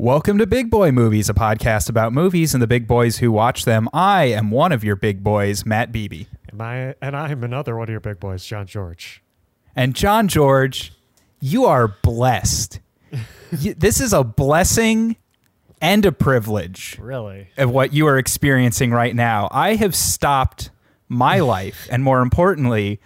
Welcome to Big Boy Movies, a podcast about movies and the big boys who watch them. I am one of your big boys, Matt Beebe. And I and I'm another one of your big boys, John George. And John George, you are blessed. You- this is a blessing and a privilege Really? of what you are experiencing right now. I have stopped my life, and more importantly,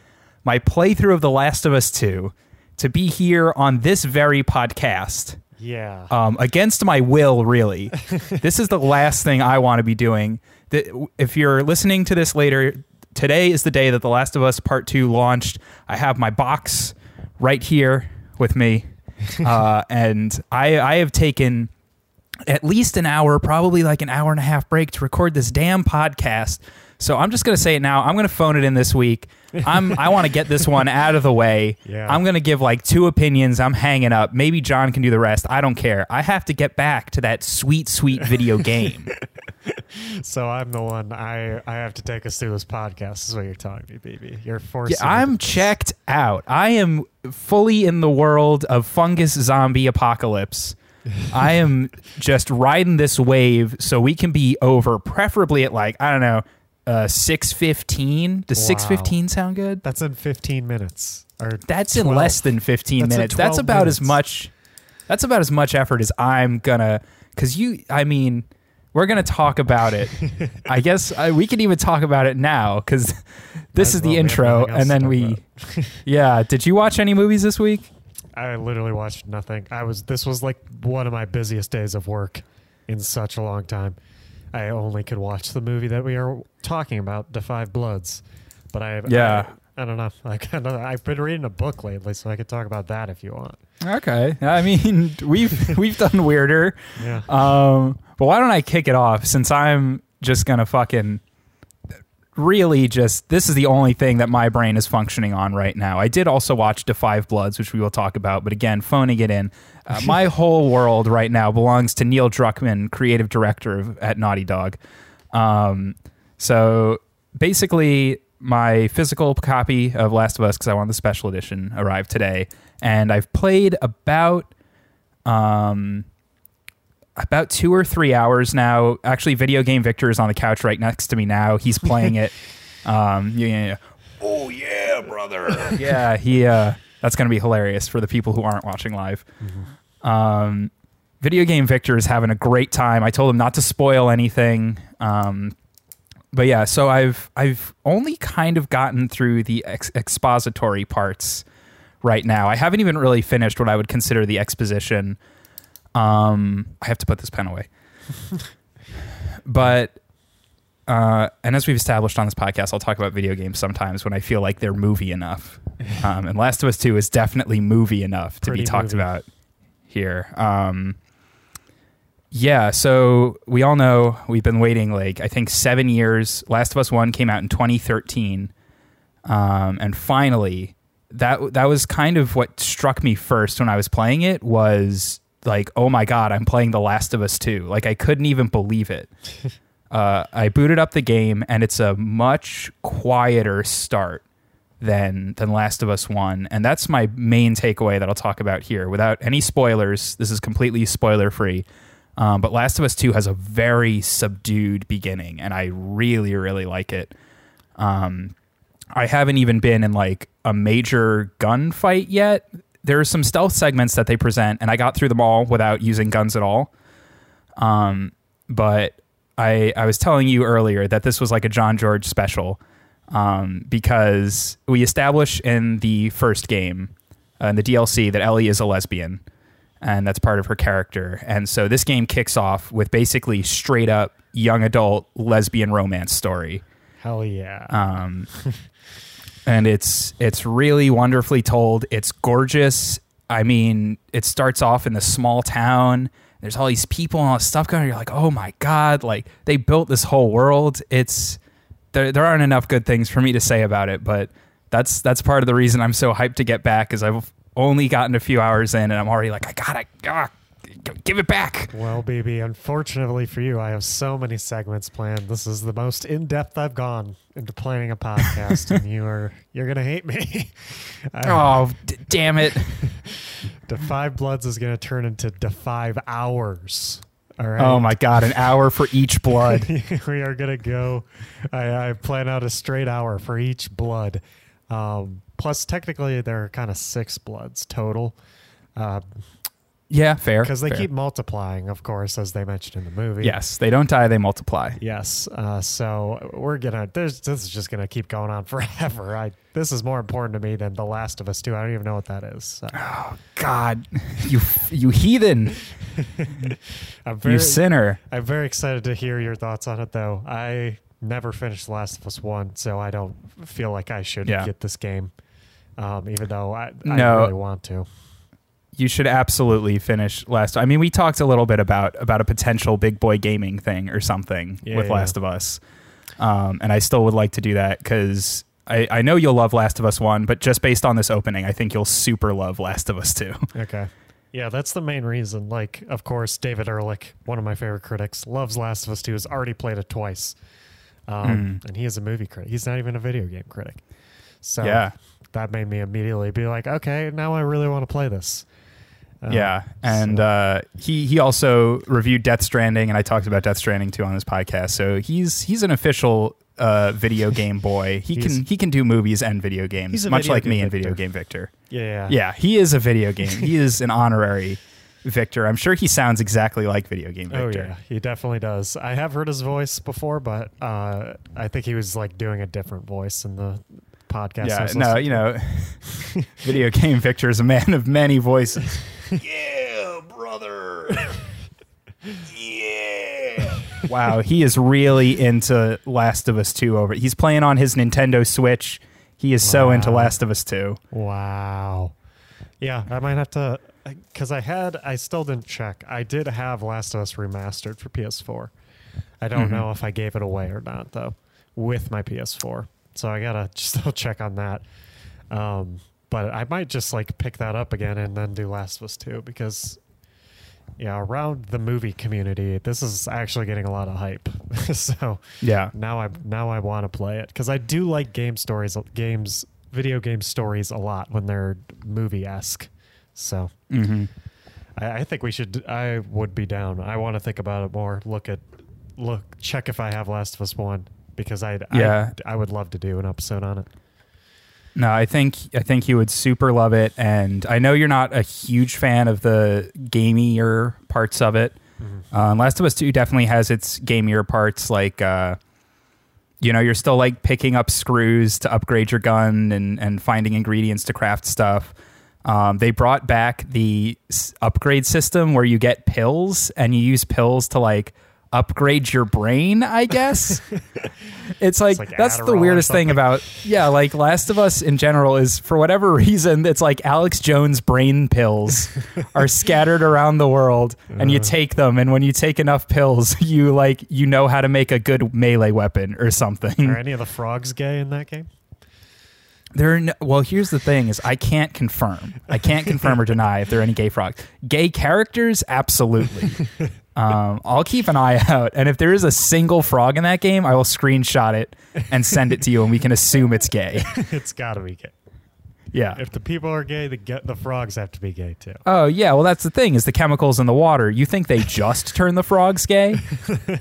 my playthrough of The Last of Us 2 to be here on this very podcast Yeah. um, against my will, really. this is the last thing I want to be doing. The, if you're listening to this later, today is the day that The Last of Us Part 2 launched. I have my box right here with me. Uh, and I, I have taken at least an hour, probably like an hour and a half break to record this damn podcast. So I'm just going to say it now. I'm going to phone it in this week. I'm I want to get this one out of the way. Yeah. I'm going to give like two opinions. I'm hanging up. Maybe John can do the rest. I don't care. I have to get back to that sweet sweet video game. so I'm the one I I have to take us through this podcast. Is what you're telling me, baby. You're forcing. Yeah, I'm checked out. I am fully in the world of fungus zombie apocalypse. I am just riding this wave so we can be over, preferably at like, I don't know, uh, 615. Does Wow. 615 sound good? That's in 15 minutes. Or That's in less than 15 That's minutes. That's 12 about as much that's about as much effort as I'm gonna cuz you I mean, we're to talk about it. I guess uh, we can even talk about it now cuz this is well, the intro and then we. Yeah, did you watch any movies this week? I literally watched nothing. I was. This was like one of my busiest days of work in such a long time. I only could watch the movie that we are talking about, The Five Bloods. But I Yeah. I, I don't know. I don't know. I've been reading a book lately, so I could talk about that if you want. Okay. I mean, we've we've done weirder. Yeah. Um, but why don't I kick it off since I'm just gonna fucking really just this is the only thing that my brain is functioning on right now. I did also watch Five Bloods, which we will talk about, but again, phoning it in. Uh, my whole world right now belongs to Neil Druckmann, creative director of, at Naughty Dog. Um, so basically, my physical copy of Last of Us, because I wanted the special edition, arrived today, and I've played about um about two or three hours now. Actually, video game Victor is on the couch right next to me now. He's playing it. Um, yeah, yeah, yeah. Oh yeah, brother. yeah, he. Uh, that's gonna be hilarious for the people who aren't watching live. Um, video game Victor is having a great time. I told him not to spoil anything. Um, but yeah, so I've I've only kind of gotten through the ex- expository parts right now. I haven't even really finished what I would consider the exposition. Um, I have to put this pen away. but uh, and as we've established on this podcast, I'll talk about video games sometimes when I feel like they're movie enough. Um, and Last of Us Two is definitely movie enough to be talked movie. about here. Um, yeah, so we all know we've been waiting like I think seven years. Last of Us One came out in 2013, um, and finally, that that was kind of what struck me first when I was playing it was like, oh my god, I'm playing The Last of Us Two. Like I couldn't even believe it. uh, I booted up the game, and it's a much quieter start than than Last of Us One, and that's my main takeaway that I'll talk about here without any spoilers. This is completely spoiler free. Um, but Last of Us Two has a very subdued beginning, and I really really like it. Um, I haven't even been in like a major gunfight yet. There are some stealth segments that they present, and I got through them all without using guns at all. Um, but I I was telling you earlier that this was like a John George special um, because we establish in the first game, uh, in the DLC, that Ellie is a lesbian, and that's part of her character. And so this game kicks off with basically straight up young adult lesbian romance story Hell yeah. um, and it's it's really wonderfully told. It's gorgeous. I mean, it starts off in the small town. There's all these people and all this stuff going. on. You're like, oh my god! Like they built this whole world. It's there. There aren't enough good things for me to say about it, but that's that's part of the reason I'm so hyped to get back. Is I've only gotten a few hours in, and I'm already like, I gotta, ah, Give it back. Well, baby, unfortunately for you, I have so many segments planned. This is the most in depth I've gone into planning a podcast, and you are you're gonna hate me. I- Oh, d- damn it. Da Five Bloods is gonna turn into Defive Hours. All right. Oh my god, an hour for each blood. we are gonna go. I, I plan out a straight hour for each blood. Um, plus, technically, there are kind of six bloods total. Uh, Yeah, fair. because they fair. keep multiplying, of course, as they mentioned in the movie. Yes, they don't die, they multiply. Yes. Uh, so we're gonna. This is just gonna keep going on forever. I. This is more important to me than The Last of Us Two. I don't even know what that is. So Oh god, you you heathen, I'm very. you sinner. I'm very excited to hear your thoughts on it, though. I never finished The Last of Us One, so I don't feel like I should Yeah. get this game. Um, even though I, I No. really want to. You should absolutely finish Last. I mean, we talked a little bit about about a potential big boy gaming thing or something Yeah, with yeah. Last of Us, um, and I still would like to do that because I, I know you'll love Last of Us One, but just based on this opening, I think you'll super love Last of Us Two. Okay. Yeah, that's the main reason. Like, of course, David Ehrlich, one of my favorite critics, loves Last of Us 2, has already played it twice. Um, Mm. And he is a movie critic. He's not even a video game critic. So yeah, that made me immediately be like, okay, now I really want to play this. Uh, yeah, and so- uh, he he also reviewed Death Stranding, and I talked about Death Stranding too on this podcast. So he's he's an official uh, video game boy. He can he can do movies and video games, much video like me and Video Game Victor. yeah. Yeah, he is a video game. he is an honorary Victor. I'm sure he sounds exactly like Video Game Oh Victor. yeah, he definitely does. I have heard his voice before, but uh, I think he was like doing a different voice in the podcast. Yeah, no, you know, Video Game Victor is a man of many voices. Yeah, brother. yeah. wow, he is really into Last of Us 2 over. He's playing on his Nintendo Switch. He is so into Last of Us 2. Wow. Yeah, I might have to because I had I still didn't check. I did have Last of Us remastered for PS4. I don't Mhm. know if I gave it away or not though with my PS4. So I gotta still check on that. Um, but I might just like pick that up again and then do Last of Us 2 because yeah, around the movie community, this is actually getting a lot of hype. so Yeah. now I now I want to play it because I do like game stories, games, video game stories a lot when they're movie esque. So hmm I, I think we should. I would be down. I want to think about it more. Look at look check if I have Last of Us one because I Yeah. I, I would love to do an episode on it. No, I think I think you would super love it, and I know you're not a huge fan of the gamier parts of it. Um, Last of Us Two definitely has its gamier parts, like uh, you know, you're still like picking up screws to upgrade your gun and and finding ingredients to craft stuff. Um, they brought back the s- upgrade system where you get pills and you use pills to like upgrade your brain. I guess it's like, like that's Adderall the weirdest thing about yeah, like Last of Us in general is for whatever reason it's like Alex Jones brain pills are scattered around the world and you Uh. take them and when you take enough pills you like you know how to make a good melee weapon or something. Are any of the frogs gay in that game? There, are no, well, here's the thing: is I can't confirm. I can't confirm or deny if there are any gay frogs. Gay characters, absolutely. Um, I'll keep an eye out, and if there is a single frog in that game, I will screenshot it and send it to you, and we can assume it's gay. it's got to be gay. Yeah. If the people are gay, the ge- the frogs have to be gay too. Oh yeah. Well, that's the thing: is the chemicals in the water. You think they just turn the frogs gay?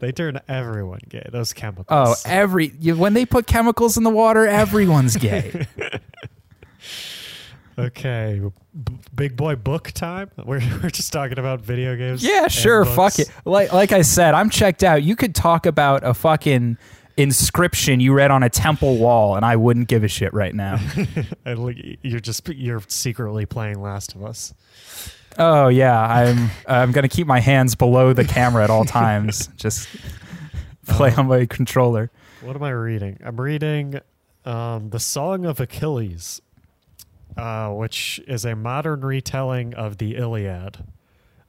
They turn everyone gay. Those chemicals. Oh, every you, when they put chemicals in the water, everyone's gay. Okay, B- big boy book time. We're we're just talking about video games. Yeah, sure. Fuck it. Like like I said, I'm checked out. You could talk about a fucking inscription you read on a temple wall, and I wouldn't give a shit right now. You're just you're secretly playing Last of Us. oh yeah, I'm I'm gonna keep my hands below the camera at all times. Just play on my controller. What am I reading? I'm reading um, the Song of Achilles, uh, which is a modern retelling of the Iliad.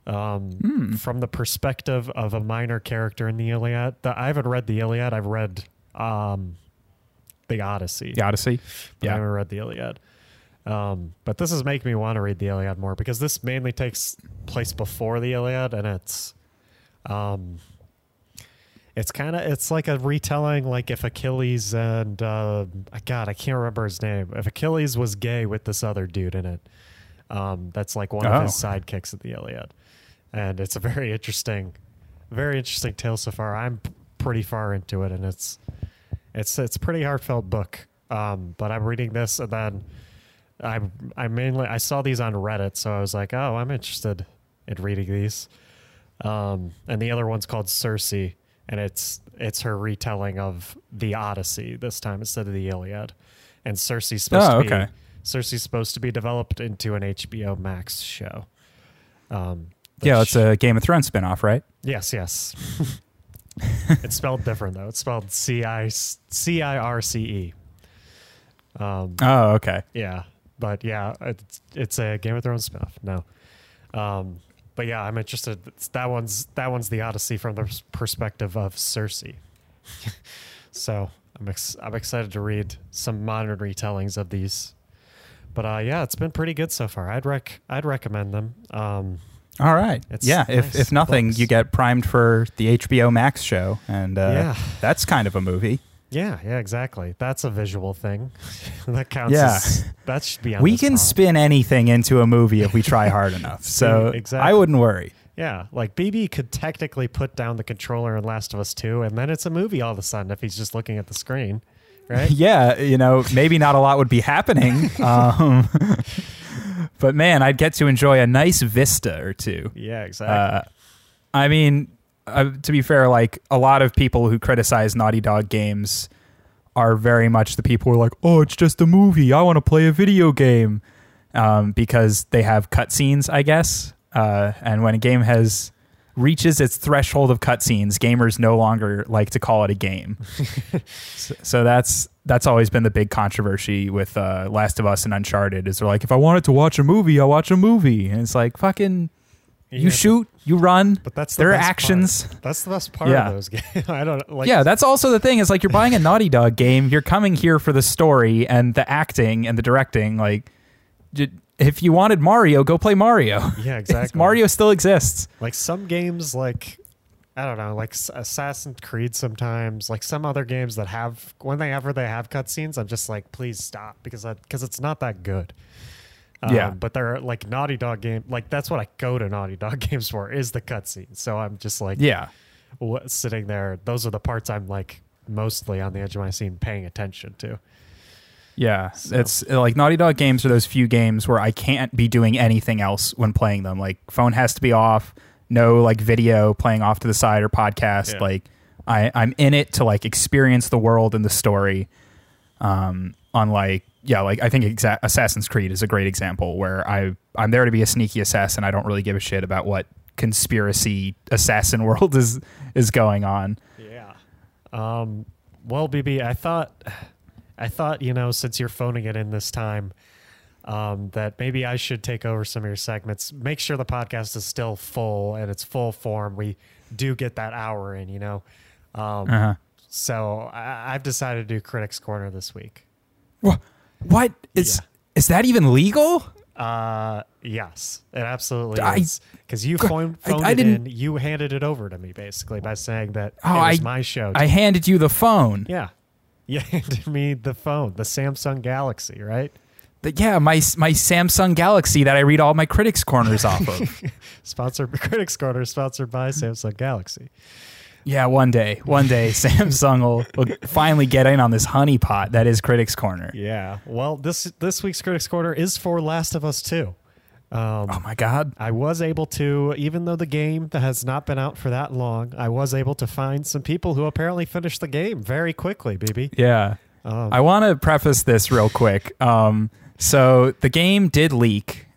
Um, Hmm. From the perspective of a minor character in the Iliad. The, I haven't read the Iliad. I've read um, the Odyssey. The Odyssey. but I haven't read the Iliad. Um, but this is making me want to read the Iliad more because this mainly takes place before the Iliad, and it's, um, it's kind of it's like a retelling, like if Achilles and uh, God, I can't remember his name. If Achilles was gay with this other dude in it, um, that's like one Oh. of his sidekicks at the Iliad, and it's a very interesting, very interesting tale so far. I'm p- pretty far into it, and it's it's it's a pretty heartfelt book. Um, but I'm reading this, and then I I mainly I saw these on Reddit, so I was like, oh, I'm interested in reading these. Um, and the other one's called Circe, and it's it's her retelling of the Odyssey this time instead of the Iliad. And Circe's supposed Oh, to be okay. Circe's supposed to be developed into an HBO Max show. Um, Yeah, it's a Game of Thrones spinoff, right? Yes, yes. it's spelled different though. It's spelled C I C I R C E. Um, Oh, okay. yeah, but yeah, it's it's a Game of Thrones spinoff. No, um, but yeah, I'm interested. It's, that one's that one's the Odyssey from the perspective of Circe. so I'm ex- I'm excited to read some modern retellings of these. But uh, yeah, it's been pretty good so far. I'd rec I'd recommend them. Um, All right. It's yeah. If if nothing, books. you get primed for the HBO Max show, and uh, Yeah. that's kind of a movie. Yeah, yeah, exactly. That's a visual thing. that counts. Yeah. As, that should be on. we can spin anything into a movie if we try hard enough. So exactly. I wouldn't worry. Yeah, like BB could technically put down the controller in Last of Us 2, and then it's a movie all of a sudden if he's just looking at the screen, right? Yeah, you know, maybe not a lot would be happening. Um, but man, I'd get to enjoy a nice vista or two. yeah, exactly. Uh, I mean, uh, to be fair, like a lot of people who criticize Naughty Dog games are very much the people who are like, "Oh, it's just a movie. I want to play a video game," um, because they have cutscenes, I guess. Uh, and when a game has reaches its threshold of cutscenes, gamers no longer like to call it a game. so, so that's that's always been the big controversy with uh, Last of Us and Uncharted. Is they're like, if I wanted to watch a movie, I'll watch a movie, and it's like fucking. You Yeah, shoot, you run. but that's the there are actions. Part. That's the best part Yeah. of those games. I don't like. yeah, that's also the thing. Is like you're buying a Naughty Dog game. You're coming here for the story and the acting and the directing. Like, if you wanted Mario, go play Mario. yeah, exactly. Mario still exists. like some games, like I don't know, like Assassin's Creed. Sometimes, like some other games that have whenever they ever they have cutscenes, I'm just like, please stop because because it's not that good. Um, Yeah. but they're like Naughty Dog game. Like that's what I go to Naughty Dog games for is the cutscenes. So I'm just like, Yeah, wha- sitting there. Those are the parts I'm like mostly on the edge of my seat paying attention to. yeah. So- It's like Naughty Dog games are those few games where I can't be doing anything else when playing them. Like phone has to be off. No like video playing off to the side or podcast. Yeah. Like I I'm in it to like experience the world and the story. Um, unlike yeah, like I think exa- Assassin's Creed is a great example where I I'm there to be a sneaky assassin. I don't really give a shit about what conspiracy assassin world is is going on. Yeah. Um, well, BB, I thought, I thought you know, since you're phoning it in this time, um, that maybe I should take over some of your segments. Make sure the podcast is still full and it's full form. We do get that hour in, you know. Um, Uh-huh. So I, I've decided to do Critics Corner this week. Wha- What is Yeah. is that even legal? Uh, yes, it absolutely I- is. Because you phoned, I- phoned I it didn't- in, you handed it over to me basically by saying that Oh, it was I- my show. I handed you the phone. Yeah. You handed me the phone, the Samsung Galaxy, right? The- yeah, my my Samsung Galaxy that I read all my critics corners off of. Sponsored Critics Corner, sponsored by Samsung Galaxy. Yeah, one day, one day, Samsung will, will finally get in on this honeypot that is Critics Corner. Yeah. Well, this this week's Critics Corner is for Last of Us 2. Um, Oh my god! I was able to, even though the game that has not been out for that long, I was able to find some people who apparently finished the game very quickly, BB. Yeah, Um, I want to preface this real quick. Um, so the game did leak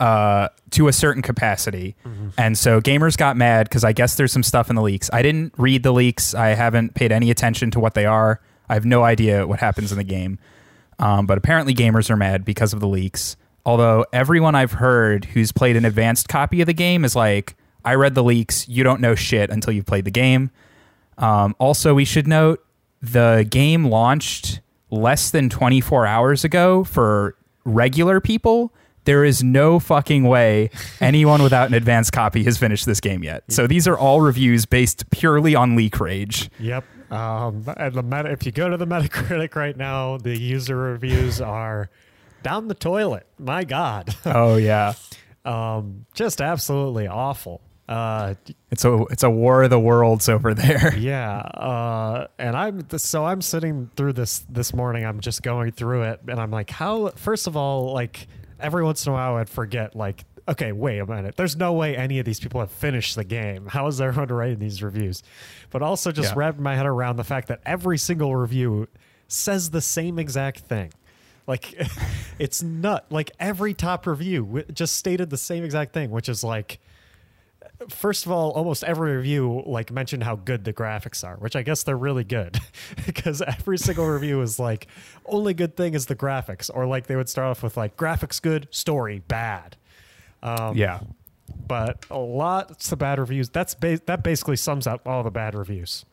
uh, to a certain capacity, and so gamers got mad because I guess there's some stuff in the leaks. I didn't read the leaks. I haven't paid any attention to what they are. I have no idea what happens in the game. Um, but apparently, gamers are mad because of the leaks. Although everyone I've heard who's played an advanced copy of the game is like, I read the leaks. You don't know shit until you've played the game. Um, also, we should note the game launched less than 24 hours ago for regular people, there is no fucking way anyone without an advanced copy has finished this game yet. So these are all reviews based purely on leak rage. Yep. Um, and the meta, if you go to the Metacritic right now, the user reviews are down the toilet. My God, Oh yeah. um, just absolutely awful. Uh, It's a it's a war of the worlds over there. yeah. Uh, and I'm so I'm sitting through this this morning. I'm just going through it, and I'm like, how? First of all, like every once in a while, I'd forget like. Okay, wait a minute. There's no way any of these people have finished the game. How is everyone writing these reviews? But also just Yeah. wrapping my head around the fact that every single review says the same exact thing. Like it's nut. Like every top review just stated the same exact thing, which is like first of all, almost every review like mentioned how good the graphics are, which I guess they're really good because every single review is like only good thing is the graphics, or like they would start off with like graphics good, story bad. Um, Yeah. but a lot of bad reviews. That's ba- that basically sums up all the bad reviews.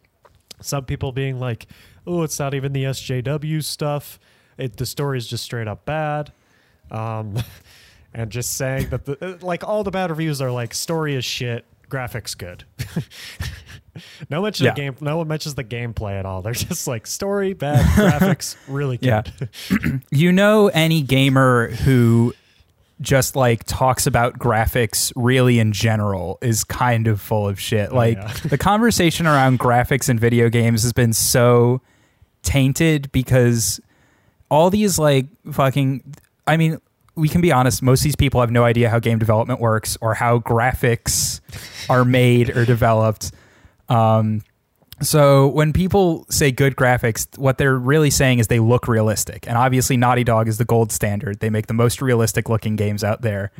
Some people being like, "Oh, it's not even the SJW stuff. It the story is just straight up bad," um, and just saying that the uh, like all the bad reviews are like story is shit, graphics good. no mention of Yeah. game. No one mentions the gameplay at all. They're just like story bad, graphics really Yeah. good. You know any gamer who just like talks about graphics really in general is kind of full of shit. like yeah. the conversation around graphics in video games has been so tainted because all these like fucking I mean, we can be honest, most of these people have no idea how game development works or how graphics are made or developed. Um so when people say good graphics, what they're really saying is they look realistic. And obviously Naughty Dog is the gold standard. They make the most realistic looking games out there.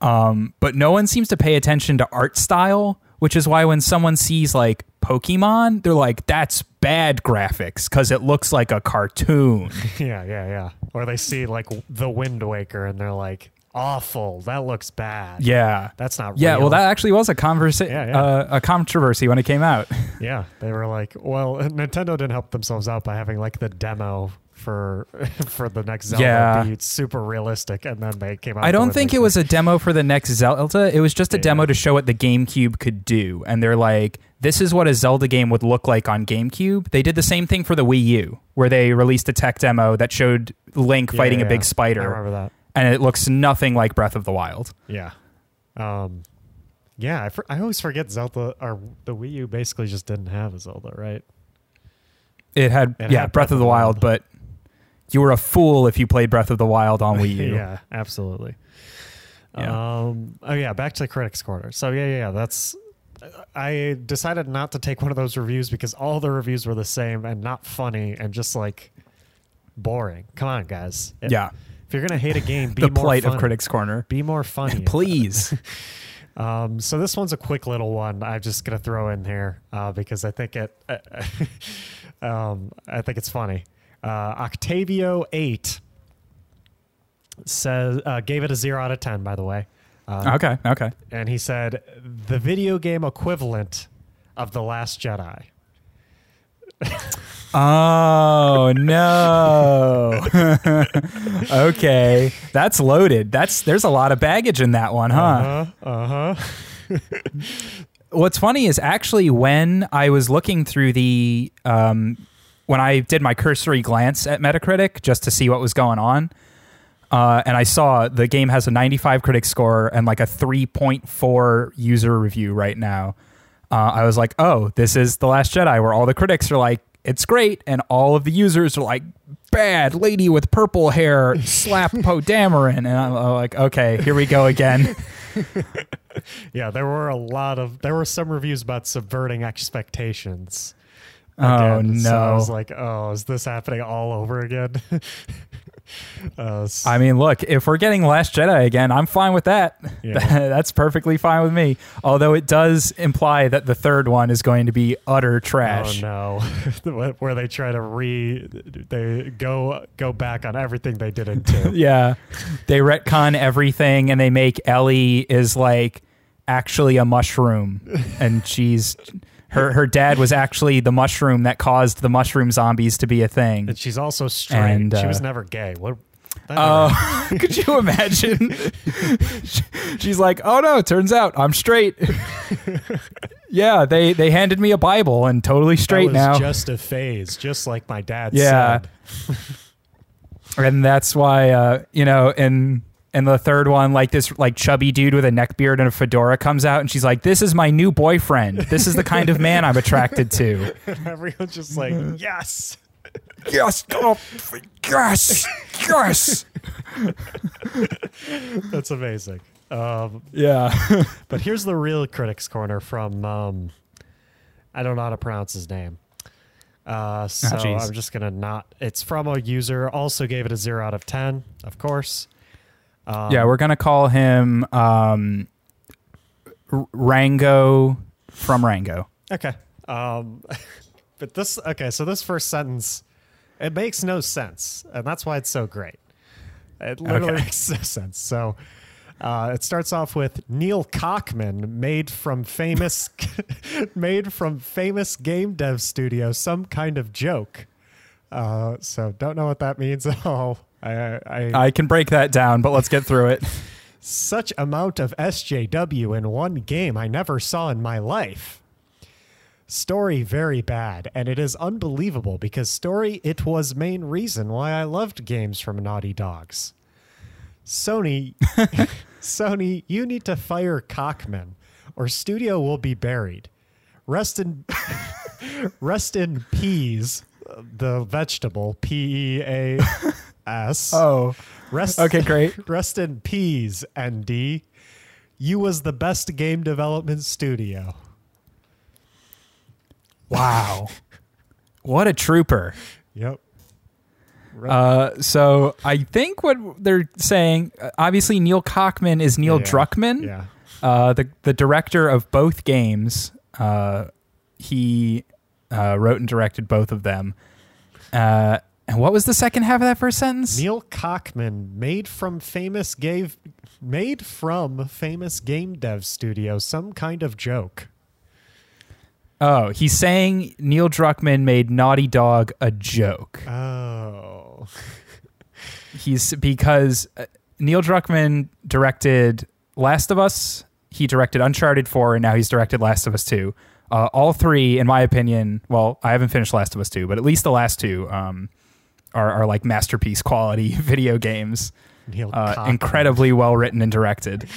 Um, but no one seems to pay attention to art style, which is why when someone sees like Pokemon, they're like, that's bad graphics because it looks like a cartoon. yeah, yeah, yeah. Or they see like the Wind Waker and they're like, awful. That looks bad. yeah. That's not real. Yeah, real. well, that actually was a conversa- Yeah, yeah. Uh, a controversy when it came out. Yeah, they were like, well, Nintendo didn't help themselves out by having like the demo for for the next Zelda Yeah. be super realistic, and then they came out. I don't think it was a demo for the next Zelda. It was just a Yeah. demo to show what the GameCube could do. And they're like, this is what a Zelda game would look like on GameCube. They did the same thing for the Wii U, where they released a tech demo that showed Link Yeah, fighting a big yeah. I spider, remember that. and it looks nothing like Breath of the Wild. Yeah, um, yeah. I, for, I always forget Zelda or the Wii U basically just didn't have a Zelda, right? It had, It yeah, had Breath of the Wild, but you were a fool if you played Breath of the Wild on Wii U. yeah, absolutely. Yeah. Um, oh yeah, back to the critics corner. So yeah, yeah, yeah, that's. I decided not to take one of those reviews because all the reviews were the same and not funny and just like boring. Come on, guys. Yeah. If you're gonna hate a game, be the more plight funny. of Critics Corner. Be more funny. Please. Um, so this one's a quick little one. I'm just gonna throw in here uh, because I think it. um, I think it's funny. Uh, Octavio eight says uh, gave it a zero out of ten. By the way, uh, okay, okay. and he said the video game equivalent of the Last Jedi. Oh no. okay. That's loaded. That's there's a lot of baggage in that one, huh? Uh huh. What's funny is actually when I was looking through the um when I did my cursory glance at Metacritic just to see what was going on, uh, and I saw the game has a 95 critic score and like a 3.4 user review right now. Uh, I was like, oh, this is The Last Jedi, where all the critics are like, it's great, and all of the users are like, bad lady with purple hair, slap Poe Dameron, and I'm like, okay, here we go again. Yeah, there were a lot of there were some reviews about subverting expectations. Oh, Again, So I was like, oh, is this happening all over again? uh, s- I mean, look, if we're getting Last Jedi again, I'm fine with that. Yeah. That's perfectly fine with me. Although it does imply that the third one is going to be utter trash. Oh no, where they try to re they go go back on everything they did in two. Yeah. They retcon everything and they make Ellie is like actually a mushroom and she's her her dad was actually the mushroom that caused the mushroom zombies to be a thing. And she's also straight. And, she was uh, never gay. What Uh, could you imagine? She's like, "Oh no, turns out I'm straight." yeah, they they handed me a Bible and totally straight now. just a phase, just like my dad Yeah. said. and that's why uh, you know in in the third one like this like chubby dude with a neck beard and a fedora comes out and she's like this is my new boyfriend this is the kind of man i'm attracted to Everyone's just like, yes. yes oh, yes yes That's amazing. Um, yeah but here's the real critics corner from um, I don't know how to pronounce his name. Uh, so jeez. I'm just gonna not. It's from a user. Also gave it a zero out of ten, of course. Um, yeah we're gonna call him um rango from rango Okay. Um, but this okay. So this first sentence, it makes no sense, and that's why it's so great. It literally Okay. makes no sense. So. Uh, it starts off with Neil Cockman, made from famous, made from famous game dev studio, some kind of joke. Uh, so don't know what that means at all. I, I, i can break that down but let's get through it such amount of SJW in one game I never saw in my life. Story very bad, and it is unbelievable because story it was main reason why I loved games from Naughty Dogs. Sony Sony, you need to fire Cockman or studio will be buried. Rest in rest in peas, the vegetable P E A S. oh Rest okay great Rest in peas, ND. You was the best game development studio. wow what a trooper Yep. Uh, so I think what they're saying, uh, obviously Neil Cockman is Neil Yeah. Druckmann, Yeah. uh, the the director of both games. Uh, he uh, wrote and directed both of them. Uh, and what was the second half of that first sentence? Neil Cockman, made from famous gave made from famous game dev studio, some kind of joke. Oh, he's saying Neil Druckmann made Naughty Dog a joke. Oh. He's because uh, Neil Druckmann directed Last of Us. He directed Uncharted 4, and now he's directed Last of Us 2. Uh, all three, in my opinion, well, I haven't finished Last of Us 2, but at least the last two um, are, are like masterpiece quality video games. Uh, incredibly well written and directed.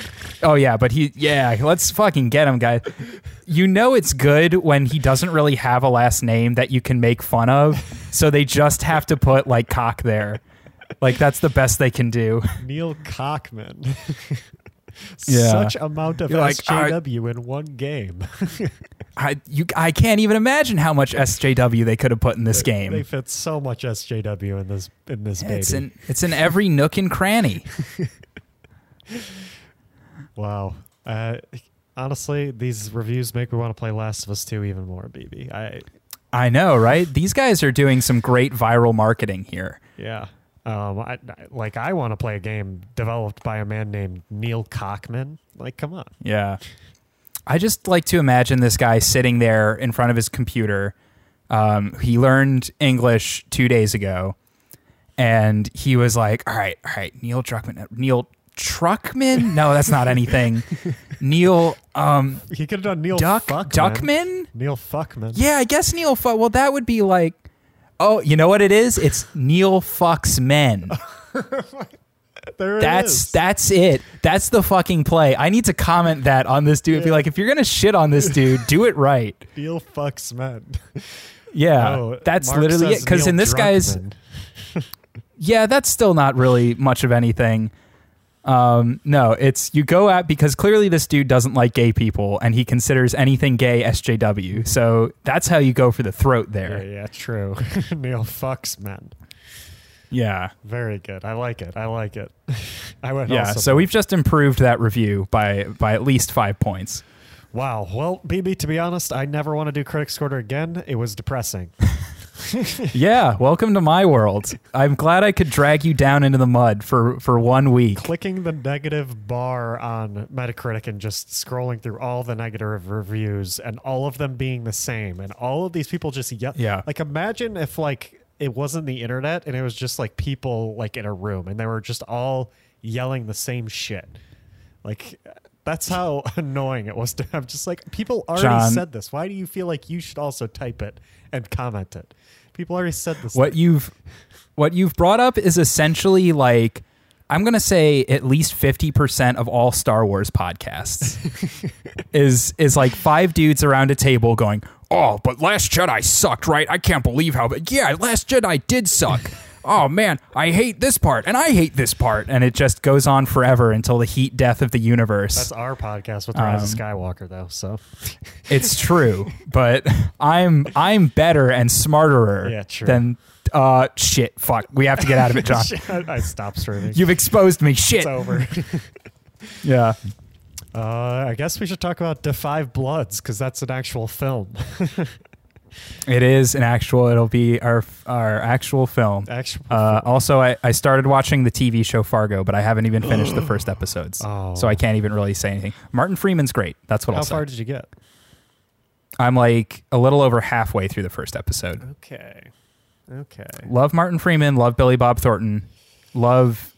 Oh yeah, but he yeah, let's fucking get him, guys. You know it's good when he doesn't really have a last name that you can make fun of, so they just have to put like cock there. Like that's the best they can do. Neil Cockman. Yeah. Such amount of You're like, SJW in one game. I you I can't even imagine how much SJW they could have put in this They game. They fit so much SJW in this in this baby. It's in it's in every nook and cranny. Wow. Uh, honestly, these reviews make me want to play Last of Us 2 even more, BB. I I know, right? These guys are doing some great viral marketing here. yeah. Um, I, I- like I want to play a game developed by a man named Neil Cockman. Like, come on. Yeah. I just like to imagine this guy sitting there in front of his computer. Um, he learned English two days ago, and he was like, "All right, all right, Neil Druckmann, Neil Truckman? No, that's not anything. Neil um, He could have done Neil Duck Fuckman. Duckman? Neil Fuckman. Yeah, I guess Neil. Fu- well, that would be like, oh, you know what it is? It's Neil fucks men. There it That's is. that's it. That's the fucking play. I need to comment that on this dude. Be like, if you're gonna shit on this dude, do it right. Neil fucks men. Yeah, Oh, that's Mark literally it. Because in this guy's, yeah, that's still not really much of anything. Um, no, it's you go at because clearly this dude doesn't like gay people and he considers anything gay SJW. So that's how you go for the throat there. yeah, true. Neil fucks men. Yeah, Very good. I like it. I like it. I would yeah. So we've just improved that review by by at least five points. Wow. Well, BB, to be honest, I never want to do Critics Quarter again. It was depressing. Yeah, welcome to my world. I'm glad I could drag you down into the mud for for one week. Clicking the negative bar on Metacritic and just scrolling through all the negative reviews and all of them being the same and all of these people just yell. Yeah. Like imagine if like it wasn't the internet and it was just like people like in a room and they were just all yelling the same shit. Like that's how annoying it was to have just like people already John- said this. Why do you feel like you should also type it and comment it? People already said this. what you've what you've brought up is essentially like I'm gonna say at least fifty percent of all Star Wars podcasts is is like five dudes around a table going, "Oh, but Last Jedi sucked, right? I can't believe how, but yeah, Last Jedi did suck." Oh man, I hate this part, and I hate this part, and it just goes on forever until the heat death of the universe. That's our podcast with Rise of Um, Skywalker, though. So It's true, but I'm I'm better and smarterer Yeah, true. than uh shit. Fuck, we have to get out of it, John. I stopped streaming. You've exposed me. Shit. it's over. Yeah. Uh, I guess we should talk about Five Bloods because that's an actual film. It is an actual. It'll be our our actual film. actual. Uh, also, I, I started watching the TV show Fargo, but I haven't even finished the first episodes, Oh. so I can't even really say anything. Martin Freeman's great. That's what How I'll say. How far did you get? I'm like a little over halfway through the first episode. Okay. Okay. Love Martin Freeman. Love Billy Bob Thornton. Love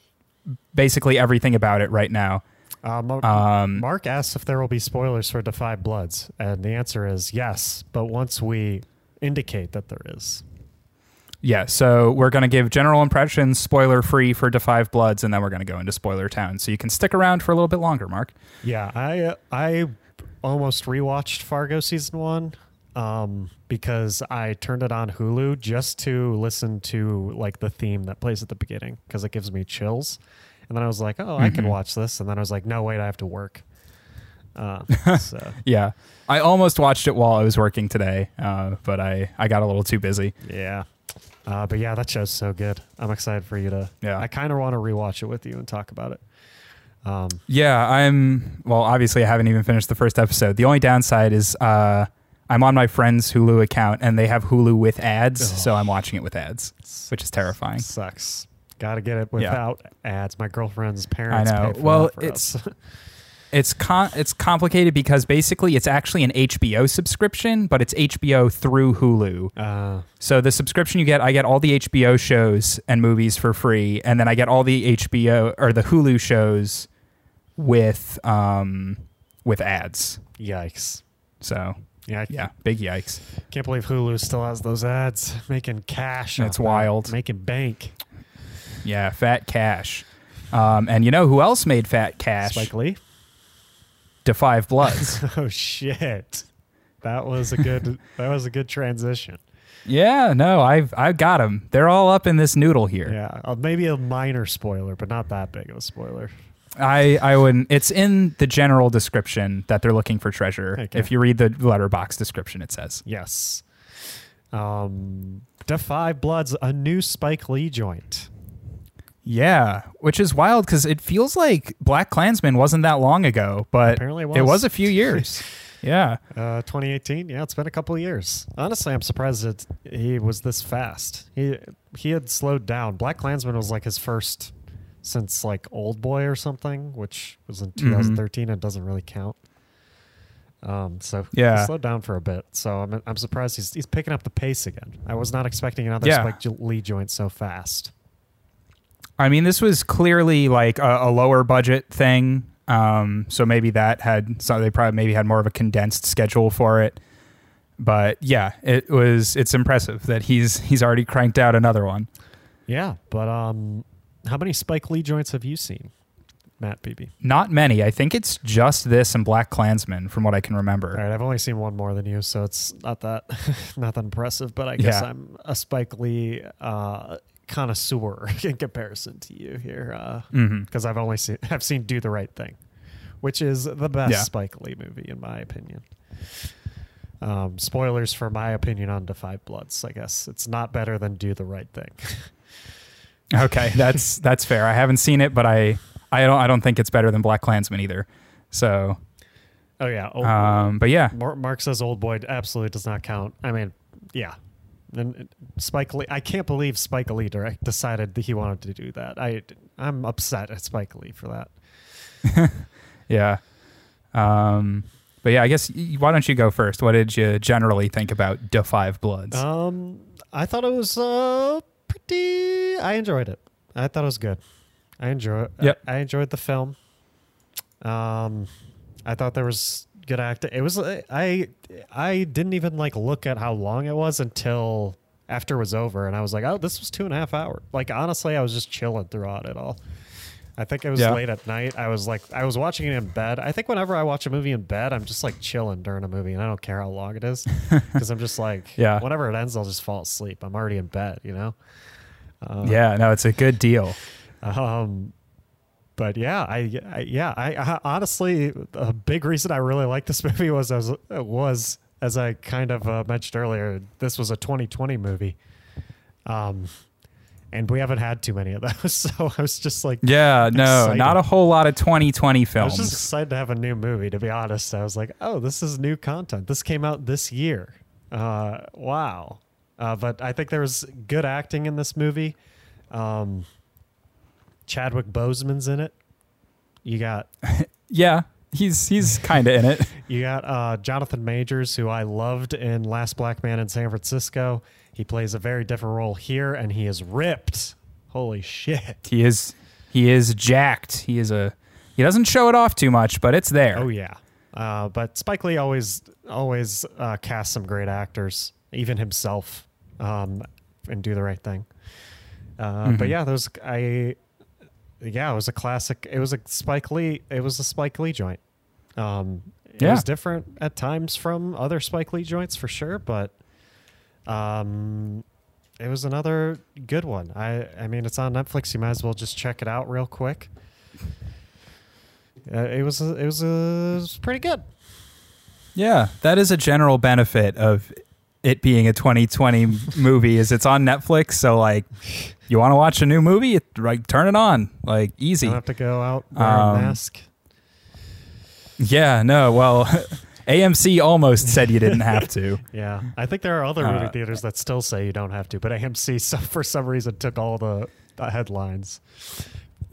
basically everything about it right now. Uh, Um, Mark asks if there will be spoilers for Five Bloods, and the answer is yes. But once we indicate that there is, Yeah, so we're going to give general impressions, spoiler free for Da Five Bloods, and then we're going to go into spoiler town. So you can stick around for a little bit longer, Mark. yeah, I uh, I almost rewatched Fargo season one um, because I turned it on Hulu just to listen to like the theme that plays at the beginning because it gives me chills. And then I was like, oh, I can Mhm. watch this. And then I was like, no, wait, I have to work. Uh, so Yeah, I almost watched it while I was working today, uh, but I, I got a little too busy. yeah. Uh, but yeah, that show's so good. I'm excited for you to. Yeah. I kind of want to rewatch it with you and talk about it. Um, Yeah, I'm, well, obviously I haven't even finished the first episode. The only downside is uh, I'm on my friend's Hulu account, and they have Hulu with ads, so I'm watching it with ads, which is terrifying. Sucks. Got to get it Yeah. without ads. My girlfriend's parents. I know. Pay for Well, it's- It's con- it's complicated because basically it's actually an HBO subscription, but it's HBO through Hulu. uh, So the subscription you get, I get all the HBO shows and movies for free, and then I get all the HBO or the Hulu shows with um with ads. yikes. So Yeah, yeah, big yikes. can't believe Hulu still has those ads making cash. It's wild. Making bank. Yeah, fat cash. Um, and you know who else made fat cash? Spike Lee. To Five Bloods. oh shit. That was a good. that was a good transition. yeah, no, I've I've got them. They're all up in this noodle here. Yeah, uh, maybe a minor spoiler, but not that big of a spoiler. I I wouldn't. It's in the general description that they're looking for treasure. Okay. If you read the Letterboxd description, it says. Yes. Um, Da Five Bloods, a new Spike Lee joint. Yeah, which is wild because it feels like Black Klansman wasn't that long ago, but Apparently it was, it was. a few years. yeah, Uh, 2018. Yeah, it's been a couple of years. Honestly, I'm surprised that he was this fast. He he had slowed down. Black Klansman was like his first since like Old Boy or something, which was in Mm-hmm. 2013. It doesn't really count. Um, so Yeah. he slowed down for a bit. So I'm I'm surprised he's he's picking up the pace again. I was not expecting another Yeah. Spike Lee joint so fast. I mean, this was clearly like a, a lower budget thing. Um, so maybe that had so they probably maybe had more of a condensed schedule for it. But yeah, it was it's impressive that he's he's already cranked out another one. Yeah, but um, how many Spike Lee joints have you seen, Matt Beebe? Not many. I think it's just this and Black Klansman, from what I can remember. All right, I've only seen one more than you, so it's not that not that impressive. But I guess Yeah. I'm a Spike Lee uh, connoisseur in comparison to you here, because I've only seen I've seen Do the Right Thing, which is the best Yeah. Spike Lee movie in my opinion. Um, spoilers for my opinion on Da Five Bloods. I guess it's not better than Do the Right Thing. Okay, that's that's fair. I haven't seen it, but I I don't I don't think it's better than Black Klansman either. So, oh yeah, um, but yeah, Mar- Mark says Old Boy absolutely does not count. I mean, yeah. And Spike Lee, I can't believe Spike Lee direct decided that he wanted to do that. I, I'm upset at Spike Lee for that. yeah. Um, but yeah, I guess why don't you go first? What did you generally think about Da Five Bloods? Um, I thought it was uh, pretty. I enjoyed it. I thought it was good. I enjoy. Yep. I, I enjoyed the film. Um, I thought there was good acting. It was. uh, I. I didn't even like look at how long it was until after it was over, and I was like, oh, this was two and a half hours. Like honestly, I was just chilling throughout it all. I think it was Yeah. late at night. I was like, I was watching it in bed. I think whenever I watch a movie in bed, I'm just like chilling during a movie, and I don't care how long it is because I'm just like, Yeah. whenever it ends, I'll just fall asleep. I'm already in bed, you know. Uh, yeah, no, it's a good deal. Um, but yeah, I, I yeah, I, I honestly a big reason I really like this movie was as was as I kind of uh, mentioned earlier, this was a 2020 movie. Um, and we haven't had too many of those, so I was just like, Yeah, no, not a whole lot of 2020 films. I was just excited to have a new movie. To be honest, I was like, "Oh, this is new content. This came out this year. Uh, wow!" Uh, but I think there was good acting in this movie. Um, Chadwick Boseman's in it. You got yeah, he's he's kind of in it. you got uh, Jonathan Majors, who I loved in Last Black Man in San Francisco. He plays a very different role here, and he is ripped. Holy shit! He is he is jacked. He is a he doesn't show it off too much, but it's there. Oh yeah. Uh, but Spike Lee always always uh, casts some great actors, even himself, um, and do the right thing. Uh, But Mhm. yeah, those I, yeah, it was a classic. It was a Spike Lee. It was a Spike Lee joint. Um, it Yeah. was different at times from other Spike Lee joints for sure, but um, it was another good one. I I mean, it's on Netflix. You might as well just check it out real quick. Uh, it was a, it was a, it was pretty good. Yeah, that is a general benefit of it being a 2020 movie is it's on Netflix, so like you want to watch a new movie, it, like turn it on, like easy. Don't have to go out wearing Um, a mask. Yeah, no, well, AMC almost said you didn't have to. Yeah, I think there are other movie uh, theaters that still say you don't have to, but AMC so for some reason took all the, the headlines.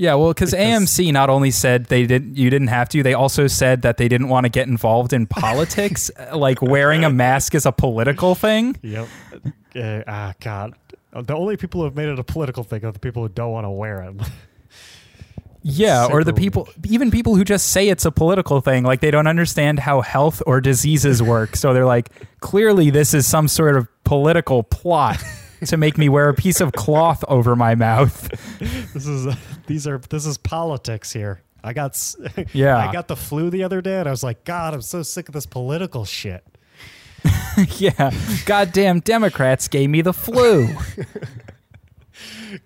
Yeah, well, because AMC not only said they didn't, you didn't have to. They also said that they didn't want to get involved in politics, like wearing a mask is a political thing. Yep. Uh, ah, God. The only people who have made it a political thing are the people who don't want to wear them. Yeah, or the people, even people who just say it's a political thing, like they don't understand how health or diseases work. So they're like, clearly, this is some sort of political plot to make me wear a piece of cloth over my mouth. this is these are this is politics here. I got Yeah. I got the flu the other day, and I was like, God, I'm so sick of this political shit. yeah, goddamn Democrats gave me the flu.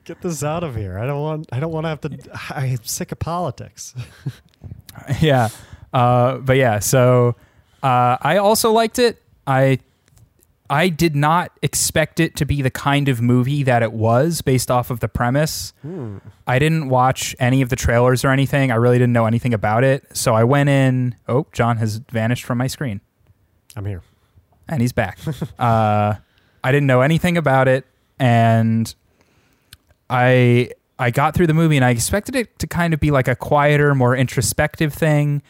Get this out of here. I don't want. I don't want to have to. I'm sick of politics. yeah. Uh, but yeah, so uh, I also liked it. I I did not expect it to be the kind of movie that it was based off of the premise. I didn't watch any of the trailers or anything. I really didn't know anything about it. So I went in. Oh, John has vanished from my screen I'm here. and he's back. uh, I didn't know anything about it, and I I got through the movie, and I expected it to kind of be like a quieter, more introspective thing,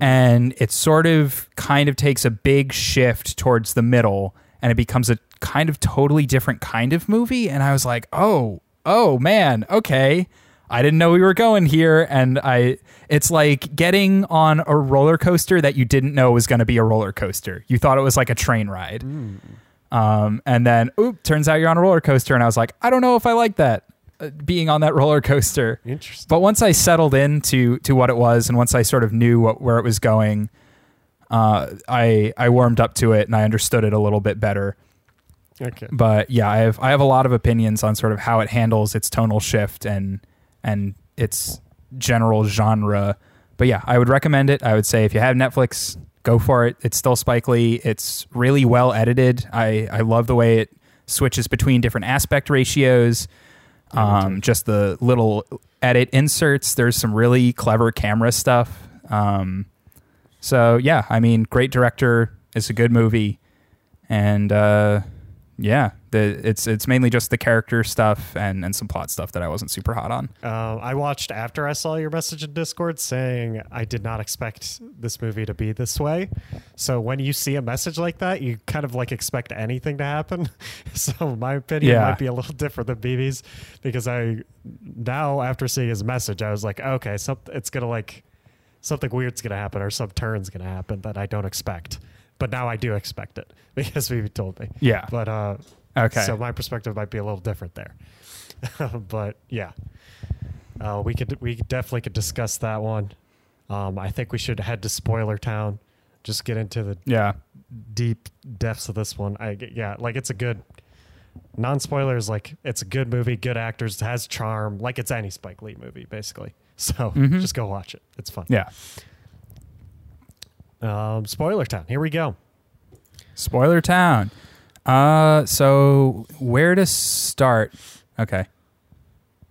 and it sort of kind of takes a big shift towards the middle, and it becomes a kind of totally different kind of movie. And I was like, oh, oh man, okay. I didn't know we were going here, and I. It's like getting on a roller coaster that you didn't know was going to be a roller coaster. You thought it was like a train ride, um, and then oop, turns out you're on a roller coaster, and I was like, I don't know if I like that uh, being on that roller coaster. Interesting. But once I settled into to what it was, and once I sort of knew what, where it was going, uh, I I warmed up to it and I understood it a little bit better. Okay. But yeah, I have I have a lot of opinions on sort of how it handles its tonal shift and and its general genre. But yeah, I would recommend it. I would say if you have Netflix, go for it. It's still Spike Lee. It's really well edited. I I love the way it switches between different aspect ratios. Um, just the little edit inserts. There's some really clever camera stuff. Um, so yeah, I mean, great director. It's a good movie, and uh, yeah, The it's it's mainly just the character stuff and and some plot stuff that I wasn't super hot on. Uh, I watched after I saw your message in Discord saying I did not expect this movie to be this way. So when you see a message like that, you kind of like expect anything to happen. so my opinion Yeah. might be a little different than BB's because I now after seeing his message, I was like, okay, some, it's gonna like something weird's gonna happen or some turn's gonna happen that I don't expect. But now I do expect it because BB told me. Yeah. But uh, Okay. so my perspective might be a little different there. but yeah, uh, we could we definitely could discuss that one. Um, I think we should head to Spoiler Town, just get into the yeah. deep depths of this one. I yeah, like it's a good non spoilers. Like it's a good movie, good actors, has charm. Like it's any Spike Lee movie, basically. So Mhm. just go watch it. It's fun. Yeah. Um, Spoiler Town. Here we go. Spoiler Town. Uh, so where to start? Okay.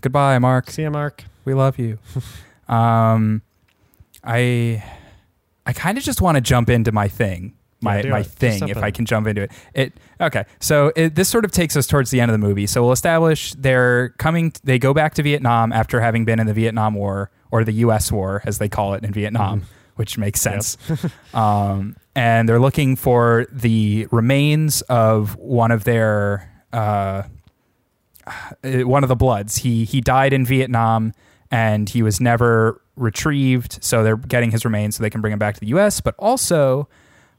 Goodbye, Mark. See ya, Mark. We love you. um, I, I kind of just want to jump into my thing, my Yeah, my it. Thing, if. I can jump into it. It okay. So it, this sort of takes us towards the end of the movie. So we'll establish they're coming. They go back to Vietnam after having been in the Vietnam War or the U.S. War, as they call it in Vietnam, which makes Yep. sense. um, and they're looking for the remains of one of their. Uh, uh, one of the Bloods. He he died in Vietnam and he was never retrieved. So they're getting his remains so they can bring him back to the U.S. But also,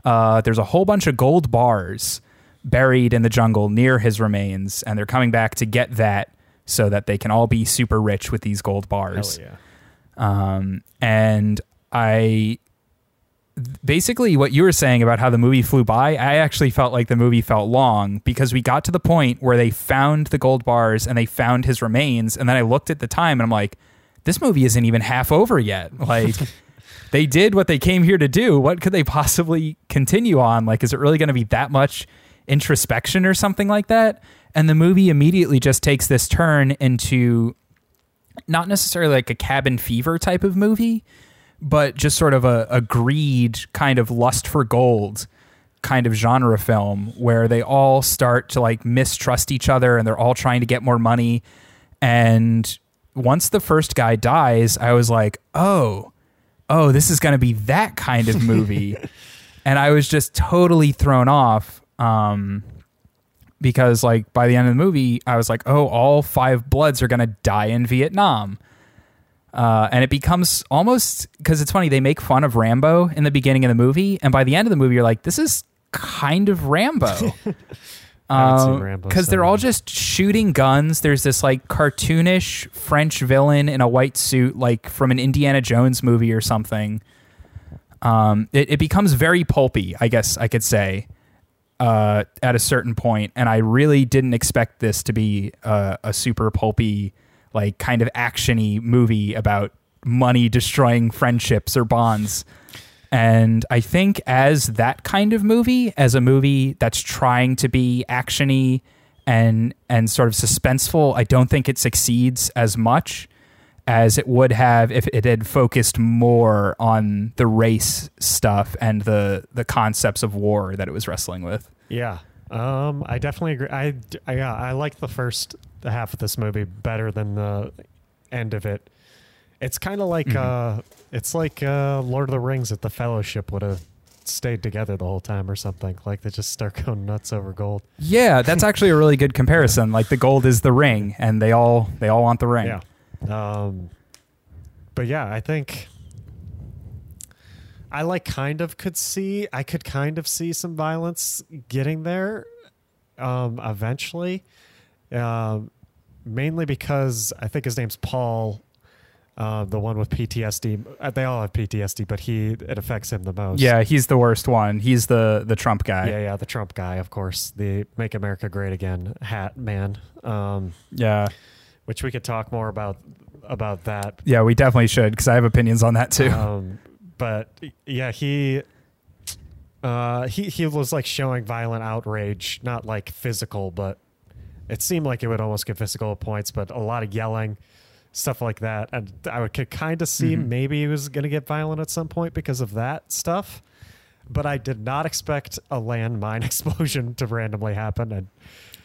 uh, there's a whole bunch of gold bars buried in the jungle near his remains, and they're coming back to get that so that they can all be super rich with these gold bars. Yeah. Um, and I basically what you were saying about how the movie flew by, I actually felt like the movie felt long because we got to the point where they found the gold bars and they found his remains. And then I looked at the time and I'm like, this movie isn't even half over yet. Like, they did what they came here to do. What could they possibly continue on? Like, is it really going to be that much introspection or something like that? And the movie immediately just takes this turn into not necessarily like a cabin fever type of movie, but just sort of a, a greed kind of lust for gold kind of genre film where they all start to like mistrust each other and they're all trying to get more money. And once the first guy dies, I was like, oh, oh, this is going to be that kind of movie. and I was just totally thrown off. Um, because like by the end of the movie, I was like, oh, all five Bloods are gonna die in Vietnam, uh, and it becomes almost because it's funny they make fun of Rambo in the beginning of the movie, and by the end of the movie, you're like, this is kind of Rambo. Rambo, because they're all just shooting guns. There's this like cartoonish French villain in a white suit, like from an Indiana Jones movie or something. Um, it, it becomes very pulpy, I guess I could say, uh, at a certain point, and I really didn't expect this to be a, a super pulpy, like kind of actiony movie about money destroying friendships or bonds. And I think as that kind of movie, as a movie that's trying to be actiony and and sort of suspenseful, I don't think it succeeds as much as it would have if it had focused more on the race stuff and the the concepts of war that it was wrestling with. Yeah. Um, I definitely agree. I yeah, I like the first half of this movie better than the end of it. It's kind of like Mhm. uh, it's like uh, Lord of the Rings if the Fellowship would have stayed together the whole time or something. Like they just start going nuts over gold. Yeah, that's actually a really good comparison. Like the gold is the ring, and they all they all want the ring. Yeah. Um, but yeah, I think I like kind of could see I could kind of see some violence getting there um, eventually. Um, mainly because I think his name's Paul, uh, the one with PTSD. Uh, They all have PTSD, but he it affects him the most. Yeah, he's the worst one. He's the the Trump guy. Yeah, yeah, the Trump guy, of course, the "Make America Great Again" hat man. Um, yeah, which we could talk more about about that Yeah, we definitely should because I have opinions on that too. Um, but yeah, he uh, he he was like showing violent outrage, not like physical, but it seemed like it would almost get physical at points. But a lot of yelling, stuff like that, and I would, could kind of see Mhm. maybe he was going to get violent at some point because of that stuff. But I did not expect a landmine explosion to randomly happen, and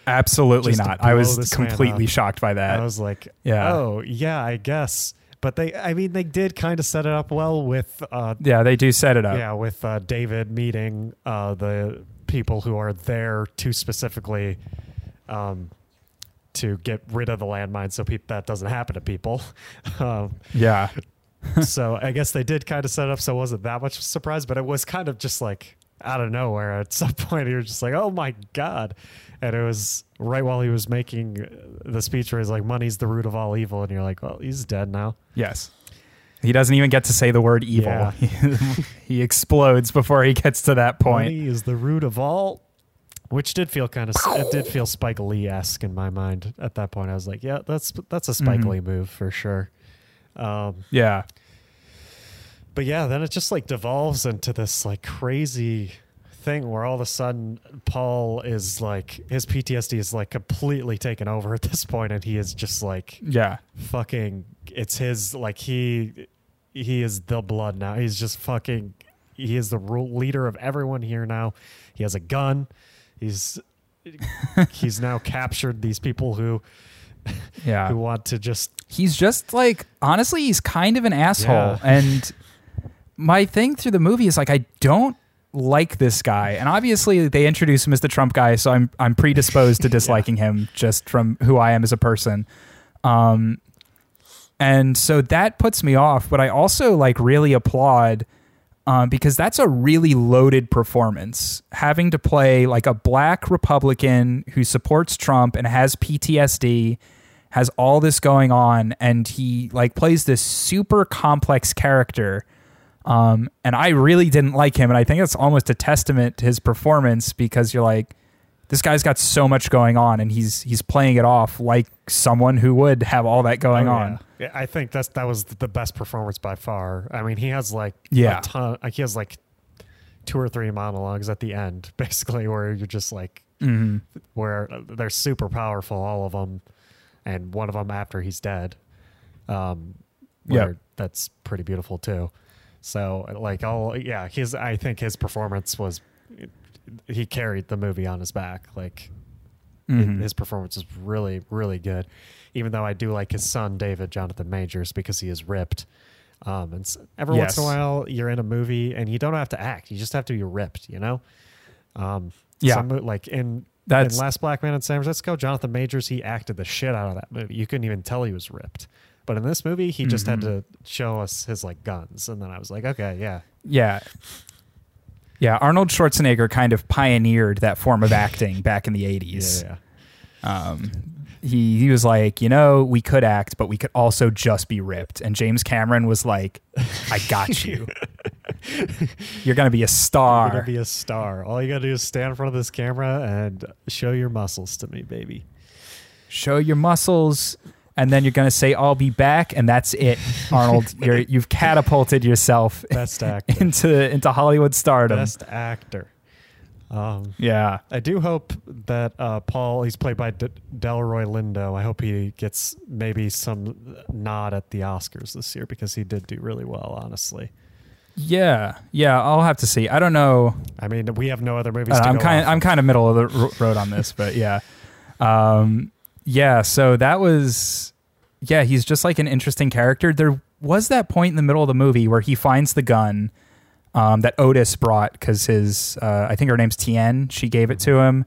Absolutely not. I was completely shocked by that. I was like, Yeah. oh yeah, I guess. But they, I mean, they did kind of set it up well with, uh, yeah, they do set it up. yeah, with uh, David meeting uh, the people who are there to specifically um, to get rid of the landmine, so peop that doesn't happen to people. um, Yeah. so I guess they did kind of set it up so it wasn't that much of a surprise, but it was kind of just like out of nowhere. At some point, you're just like, "Oh my god!" And it was right while he was making the speech where he's like, "Money's the root of all evil," and you're like, "Well, he's dead now." Yes. He doesn't even get to say the word evil. Yeah. he explodes before he gets to that point. Money is the root of all. Which did feel kind of it did feel Spike Lee esque in my mind at that point. I was like, yeah, that's that's a Spike Mhm. Lee move for sure. Um, Yeah. but yeah, then it just like devolves into this like crazy thing where all of a sudden Paul is like his PTSD is like completely taken over at this point, and he is just like Yeah. fucking. It's his like he he is the blood now. He's just fucking. He is the leader of everyone here now. He has a gun. He's he's now captured these people who Yeah. who want to just he's just like honestly he's kind of an asshole Yeah. and my thing through the movie is like i don't like this guy and obviously they introduce him as the trump guy so i'm i'm predisposed to disliking him just from who i am as a person um and so that puts me off but i also like really applaud um, because that's a really loaded performance. Having to play like a black Republican who supports Trump and has PTSD, has all this going on, and he like plays this super complex character. Um, and I really didn't like him, and I think that's almost a testament to his performance because you're like, this guy's got so much going on, and he's he's playing it off like someone who would have all that going Oh, on. Yeah. Yeah, I think that's that was the best performance by far. I mean, he has like Yeah. a ton. Like he has like two or three monologues at the end, basically, where you're just like hmm where they're super powerful, all of them, and one of them after he's dead. Um, Yeah. that's pretty beautiful too. So like all yeah, his I think his performance was he carried the movie on his back. Like Mhm. his performance is really really good even though i do like his son david jonathan majors because he is ripped um, and every once in a while you're in a movie and you don't have to act you just have to be ripped you know um, Yeah. some like in That's in last black man in san francisco jonathan majors he acted the shit out of that movie you couldn't even tell he was ripped but in this movie he just had Mhm. to show us his like guns and then i was like okay yeah Yeah. Yeah, Arnold Schwarzenegger kind of pioneered that form of acting back in the 80s. yeah Um, he, he was like, you know, we could act, but we could also just be ripped. And James Cameron was like, I got you. You're going to be a star. You're gonna be a star. All you gotta do is stand in front of this camera and show your muscles to me, baby. Show your muscles. And then you're going to say, I'll be back. And that's it, Arnold. You're, you've catapulted yourself Best actor. into, into Hollywood stardom. Best actor. Um, Yeah. I do hope that uh, Paul, he's played by D- Delroy Lindo. I hope he gets maybe some nod at the Oscars this year because he did do really well, honestly. Yeah. Yeah. I'll have to see. I don't know. I mean, we have no other movies. Uh, to I'm go kind of I'm kind of middle of the road on this, but yeah, um, yeah. So that was yeah. He's just like an interesting character. There was that point in the middle of the movie where he finds the gun um, that Otis brought because his uh, I think her name's Tien. She gave it to him,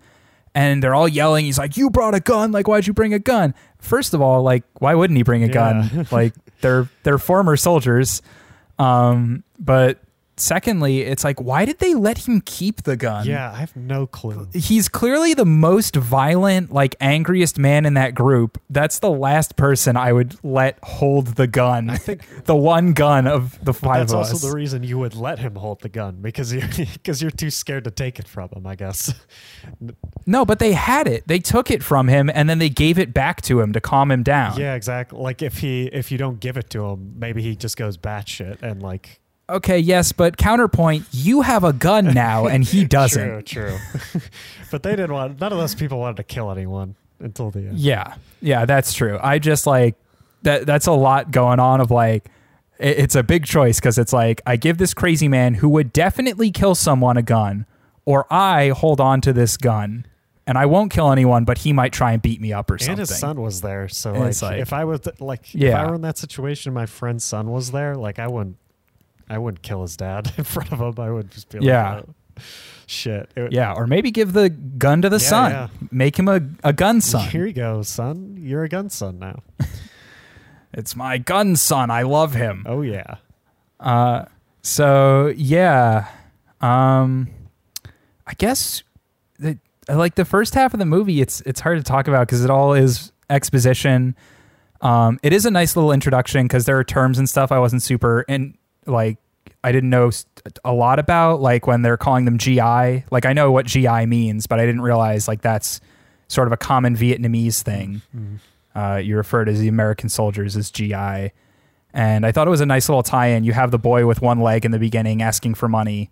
and they're all yelling. He's like, "You brought a gun! Like, why'd you bring a gun?" First of all, like, why wouldn't he bring a Yeah. gun? like, they're they're former soldiers. Um, but secondly, it's like, why did they let him keep the gun? Yeah, I have no clue. he's clearly the most violent, like angriest man in that group. That's the last person I would let hold the gun. I think the one gun of the five that's of also us. the reason you would let him hold the gun because you're because you're too scared to take it from him. I guess. no, but they had it. They took it from him and then they gave it back to him to calm him down. Yeah, exactly. Like if he if you don't give it to him, maybe he just goes batshit and like Okay, yes, but counterpoint, you have a gun now and he doesn't. True, true. but they didn't want. None of those people wanted to kill anyone until the end. Yeah, yeah, that's true. I just like that. That's a lot going on. Of like, it- it's a big choice because it's like I give this crazy man who would definitely kill someone a gun, or I hold on to this gun. and I won't kill anyone, but he might try and beat me up or something. And his son was there, so like, like- if I was like, if I were in that situation, my friend's son was there, like I wouldn't, I wouldn't kill his dad in front of him. I would just be like, Yeah. "Oh, shit, It- Yeah, or maybe give the gun to the Yeah, son. yeah. Make him a, a gun son. Here you go, son. You're a gun son now. It's my gun son. I love him. Oh yeah, Uh, so yeah, um, I guess the, like the first half of the movie, it's it's hard to talk about because it all is exposition. Um, it is a nice little introduction because there are terms and stuff I wasn't super and like I didn't know a lot about, like when they're calling them GI. Like I know what GI means, but I didn't realize like that's sort of a common Vietnamese thing. Uh, you refer to the American soldiers as GI. And I thought it was a nice little tie in. You have the boy with one leg in the beginning asking for money.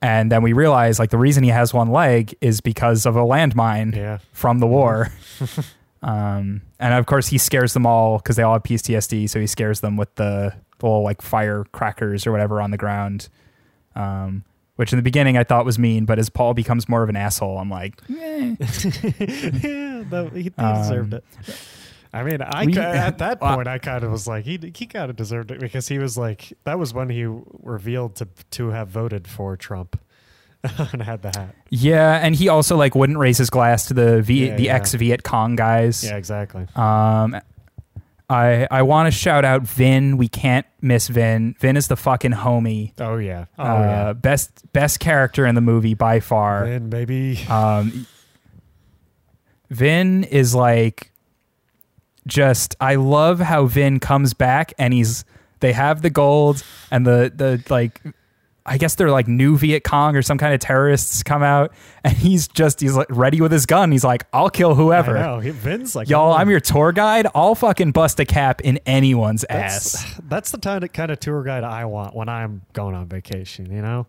And then we realize like the reason he has one leg is because of a landmine yeah. from the war. um, and of course, he scares them all because they all have PTSD. So he scares them with the little like firecrackers or whatever on the ground. Um, which in the beginning I thought was mean, but as Paul becomes more of an asshole, I'm like, eh. yeah, no, he, he Um, deserved it. I mean, I we- at that point I kind of was like he he kind of deserved it because he was like that was when he revealed to to have voted for Trump and had the hat. yeah. And he also like wouldn't raise his glass to the v- Yeah, the yeah. ex Viet Cong guys. Yeah, exactly. Um, I I want to shout out Vin. We can't miss Vin. Vin is the fucking homie. Oh yeah. Oh uh, yeah. Best best character in the movie by far. Vin, baby. Um, Vin is like just. I love how Vin comes back and he's. They have the gold and the the like. I guess they're like new Viet Cong or some kind of terrorists come out, and he's just he's like ready with his gun. He's like, "I'll kill whoever." I know. He, Vin's like Y'all, I'm your tour guide. I'll fucking bust a cap in anyone's ass. That's, that's the kind of kind of tour guide I want when I'm going on vacation. You know.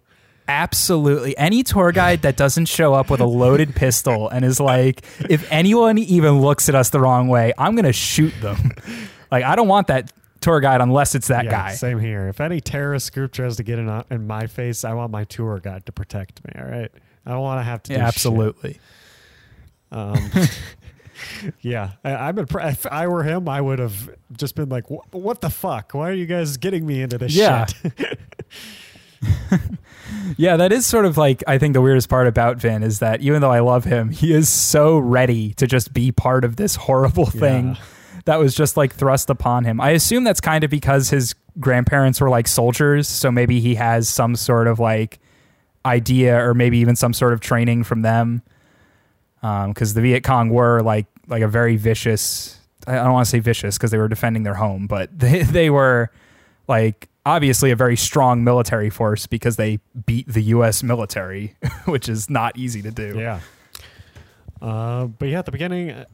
Absolutely. Any tour guide that doesn't show up with a loaded pistol and is like, if anyone even looks at us the wrong way, I'm going to shoot them. Like, I don't want that tour guide unless it's that Yeah, guy. Same here. If any terrorist group tries to get in, on- in my face, I want my tour guide to protect me. All right. I don't want to have to. Do Yeah, shit. absolutely. Um, yeah, I, I'm if I were him, I would have just been like, "What the fuck? Why are you guys getting me into this Yeah. shit?" Yeah, that is sort of like, I think the weirdest part about Vin is that even though I love him, he is so ready to just be part of this horrible thing. Yeah. That was just like thrust upon him. I assume that's kind of because his grandparents were like soldiers, so maybe he has some sort of like idea or maybe even some sort of training from them. Because the Viet Cong were like like a very vicious. I don't want to say vicious because they were defending their home, but they they were like obviously a very strong military force because they beat the U.S. military, which is not easy to do. Yeah. Uh, but yeah, at the beginning,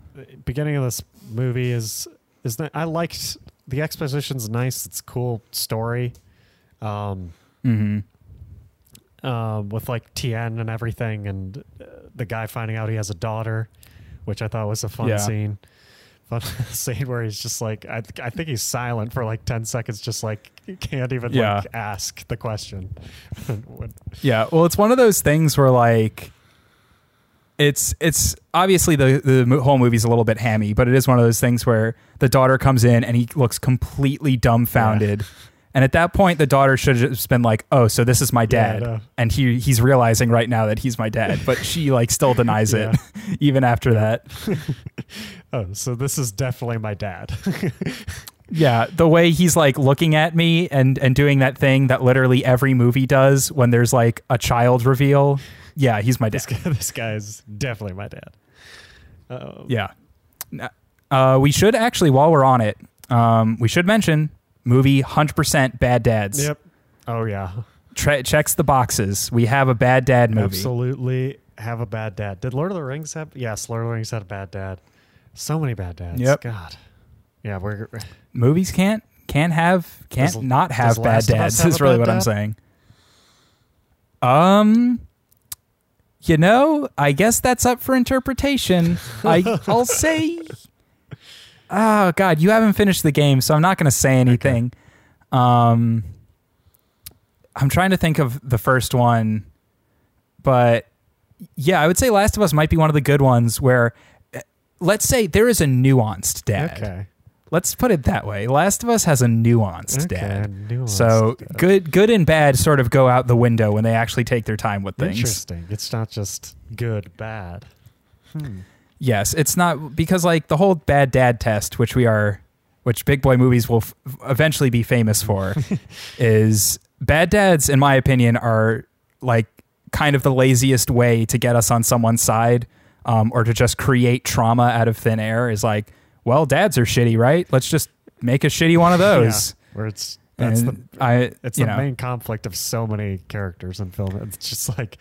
beginning of this movie is is that I liked the exposition's nice. It's a cool story. Um, hmm um, with like Tien and everything, and uh, the guy finding out he has a daughter, which I thought was a fun Yeah. scene. Fun scene where he's just like, I, th- I think he's silent for like ten seconds, just like can't even Yeah. like ask the question. Yeah, well, it's one of those things where like it's it's obviously the the whole movie's a little bit hammy, but it is one of those things where the daughter comes in and he looks completely dumbfounded. And at that point, the daughter should have just been like, "Oh, so this is my Yeah, dad," know. and he he's realizing right now that he's my dad, but she like still denies it, even after that. oh, so this is definitely my dad. Yeah, the way he's like looking at me and and doing that thing that literally every movie does when there's like a child reveal. Yeah, he's my dad. this guy, this guy is definitely my dad. Um, Yeah. Uh, we should actually, while we're on it, um, we should mention movie 100% Bad Dads. Yep. Oh yeah. Tre- checks the boxes. We have a Bad Dad movie. Absolutely have a bad dad. Did Lord of the Rings have? Yes, Lord of the Rings had a bad dad. So many bad dads. Yep. God. Yeah, we're Movies can't can't have can't Does- not have bad Last of Us dads. have Is really what I'm saying. Um, you know, I guess that's up for interpretation. I I'll say. Oh God, you haven't finished the game, so I'm not going to say anything. Um, I'm trying to think of the first one, but yeah, I would say Last of Us might be one of the good ones where, uh, let's say there is a nuanced dad. Okay. Let's put it that way. Last of Us has a nuanced Okay, dad. nuanced so dad. good, good and bad sort of go out the window when they actually take their time with things. Interesting. It's not just good, bad. Hmm. Yes, it's not because like the whole bad dad test, which we are, which big boy movies will f- eventually be famous for, is bad dads, in my opinion, are like kind of the laziest way to get us on someone's side, um, or to just create trauma out of thin air. Is like, well, dads are shitty, right? Let's just make a shitty one of those. Yeah, where it's that's the I, it's the know, main conflict of so many characters in film. It's just like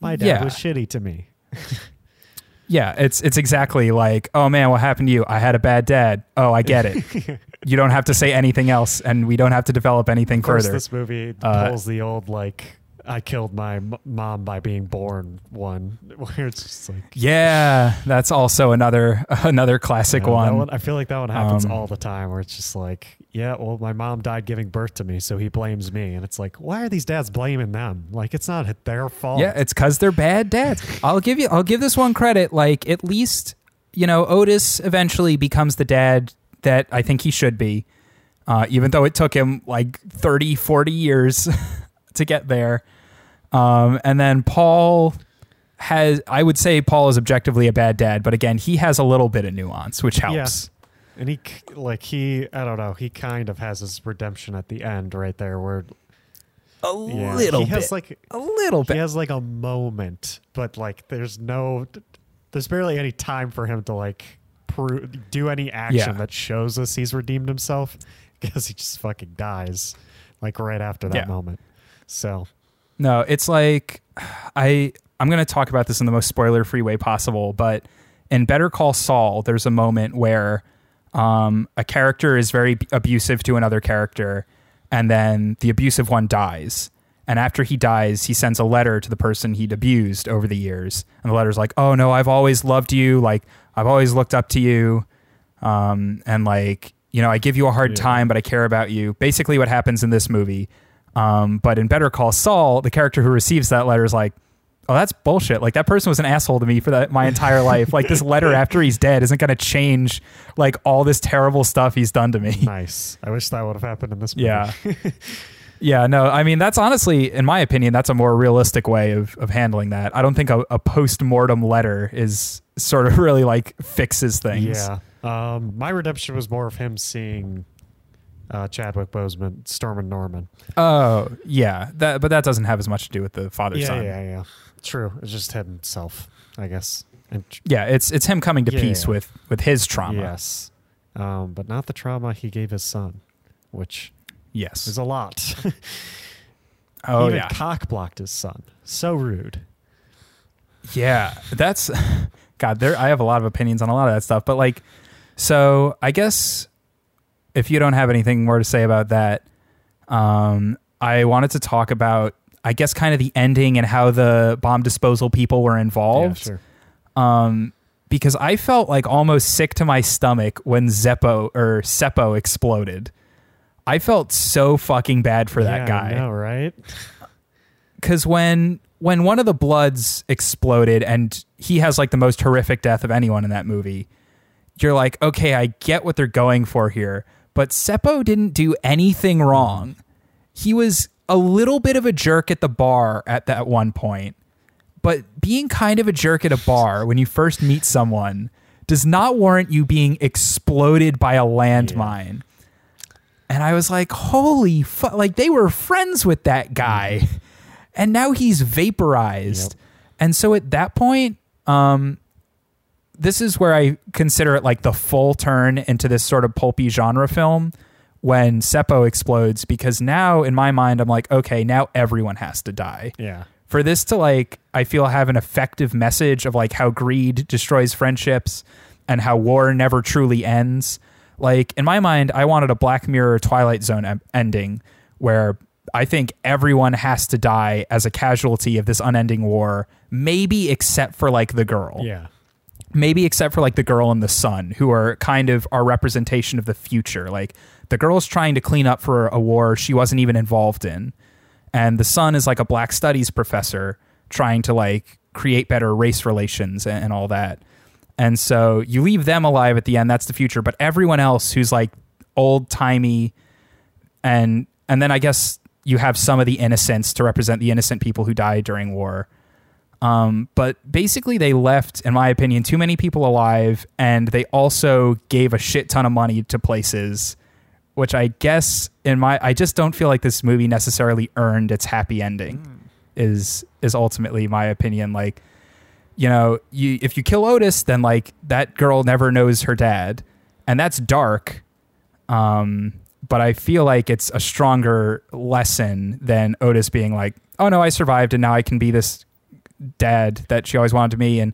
my dad Yeah. was shitty to me. yeah, it's it's exactly like, oh man, what happened to you? I had a bad dad. Oh, I get it. you don't have to say anything else, and we don't have to develop anything Of course, further. this movie Uh, pulls the old like I killed my m- mom by being born one, where it's just like Yeah, that's also another another classic you know, that one. I feel like that one happens Um, all the time, where it's just like, yeah, well, my mom died giving birth to me, so he blames me, and it's like, why are these dads blaming them? Like, it's not their fault. Yeah, it's because they're bad dads. I'll give you. I'll give this one credit. Like at least you know Otis eventually becomes the dad that I think he should be, uh, even though it took him like 30, 40 years to get there. Um, and then Paul has. I would say Paul is objectively a bad dad, but again, he has a little bit of nuance, which helps. And he like he I don't know he kind of has his redemption at the end right there where A yeah, little he bit. has like a little he bit. He has like a moment but like there's no there's barely any time for him to like pro- do any action Yeah. that shows us he's redeemed himself because he just fucking dies like right after that Yeah. moment. So No, it's like I I'm going to talk about this in the most spoiler-free way possible, but in Better Call Saul, there's a moment where um, a character is very abusive to another character, and then the abusive one dies. And after he dies, he sends a letter to the person he'd abused over the years, and the letter's like, "Oh no, I've always loved you. Like I've always looked up to you, um, and like you know, I give you a hard Yeah. time, but I care about you." Basically, what happens in this movie. Um, but in Better Call Saul, the character who receives that letter is like, "Oh, that's bullshit! Like that person was an asshole to me for that my entire life. Like this letter after he's dead isn't going to change like all this terrible stuff he's done to me." nice. I wish that would have happened in this movie. Yeah. yeah, no, I mean, that's honestly, in my opinion, that's a more realistic way of, of handling that. I don't think a, a post mortem letter is sort of really like fixes things. Yeah. Um, my redemption was more of him seeing uh, Chadwick Boseman, Stormin Norman. Oh, yeah. That, but that doesn't have as much to do with the father yeah, son. yeah, yeah. True. It's just himself, I guess. And Yeah, it's it's him coming to Yeah. peace with with his trauma. Yes. Um, but not the trauma he gave his son, which Yes. is a lot. oh he even yeah. cock blocked his son. So rude. Yeah, that's God. There, I have a lot of opinions on a lot of that stuff, but like, so I guess if you don't have anything more to say about that, um, I wanted to talk about, I guess, kind of the ending and how the bomb disposal people were involved. Yeah, sure. Um, because I felt like almost sick to my stomach when Zeppo or Seppo exploded. I felt so fucking bad for that Yeah, guy I know, right? because when when one of the bloods exploded and he has like the most horrific death of anyone in that movie you're like okay i get what they're going for here but seppo didn't do anything wrong he was a little bit of a jerk at the bar at that one point but being kind of a jerk at a bar when you first meet someone does not warrant you being exploded by a landmine and I was like, holy fuck. Like, they were friends with that guy. And now he's vaporized. Yep. And so at that point, um, this is where I consider it like the full turn into this sort of pulpy genre film when Seppo explodes. Because now, in my mind, I'm like, okay, now everyone has to die Yeah. for this to like i feel have an effective message of like how greed destroys friendships and how war never truly ends like in my mind i wanted a black mirror twilight zone ending where i think everyone has to die as a casualty of this unending war maybe except for like the girl Yeah. Maybe except for like the girl and the son who are kind of our representation of the future like the girl's trying to clean up for a war she wasn't even involved in and the son is like a black studies professor trying to like create better race relations and, and all that. And so you leave them alive at the end. That's the future. But everyone else who's like old timey, and and then I guess you have some of the innocents to represent the innocent people who died during war. Um, but basically, they left, in my opinion, too many people alive, and they also gave a shit ton of money to places, which I guess in my I just don't feel like this movie necessarily earned its happy ending. Is is ultimately my opinion. Like, you know, you if you kill Otis, then like that girl never knows her dad, and that's dark. Um, but I feel like it's a stronger lesson than Otis being like, "Oh no, I survived, and now I can be this dad that she always wanted to be," and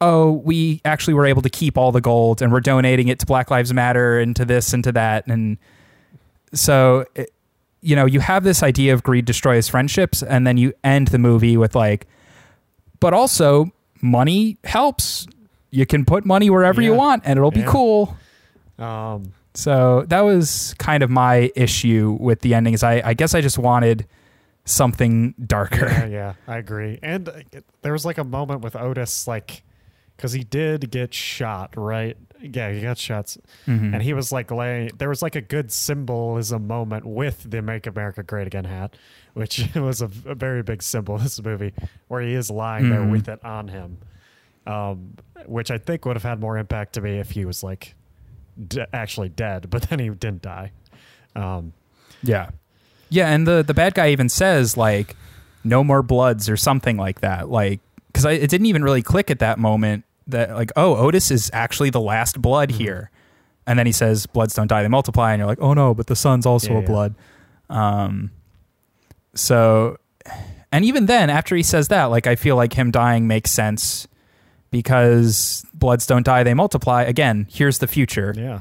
oh, we actually were able to keep all the gold, and we're donating it to Black Lives Matter and to this and to that, and so. It, you know, you have this idea of greed destroys friendships, and then you end the movie with like, but also money helps. You can put money wherever you want, and it'll be Yeah. cool. Um, So that was kind of my issue with the ending. Is I, I guess I just wanted something darker. yeah, yeah, I agree. And uh, it- there was like a moment with Otis, like, because he did get shot, right? Yeah, he got shots, Mhm. and he was like laying. There was like a good symbolism moment with the "Make America Great Again" hat, which was a, a very big symbol in this movie, where he is lying there Mhm. with it on him, um, which I think would have had more impact to me if he was like d- actually dead, but then he didn't die. Um, Yeah. Yeah, and the the bad guy even says like no more bloods or something like that. Like cuz it didn't even really click at that moment that like oh, Otis is actually the last blood Mm-hmm. here. And then he says bloods don't die, they multiply and you're like, "Oh no, but the sun's also Yeah, a yeah. blood." Um so and even then after he says that, like I feel like him dying makes sense because bloods don't die, they multiply. Again, here's the future. yeah,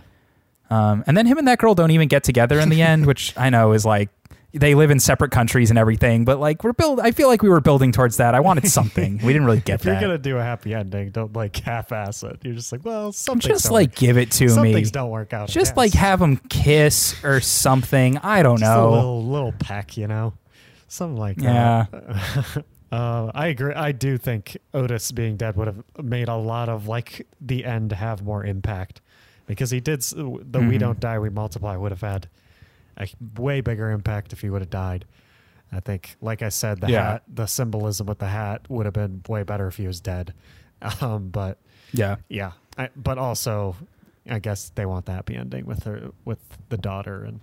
Um, and then him and that girl don't even get together in the end, which I know is like they live in separate countries and everything. But like we're build, I feel like we were building towards that. I wanted something. We didn't really get if you're gonna do a happy ending, don't like half-ass it. You're just like, well, some things Just like give it to Some me. things don't work out. Just like have them kiss or something. I don't Just know. a little little peck, you know, something like that. Yeah. Uh, I agree. I do think Otis being dead would have made a lot of like the end have more impact because he did the "We Mhm. Don't Die, We Multiply" would have had a way bigger impact if he would have died. I think, like I said, the Yeah. hat, the symbolism with the hat would have been way better if he was dead. Um, but yeah. yeah, I, but also, I guess they want the happy ending with her, with the daughter and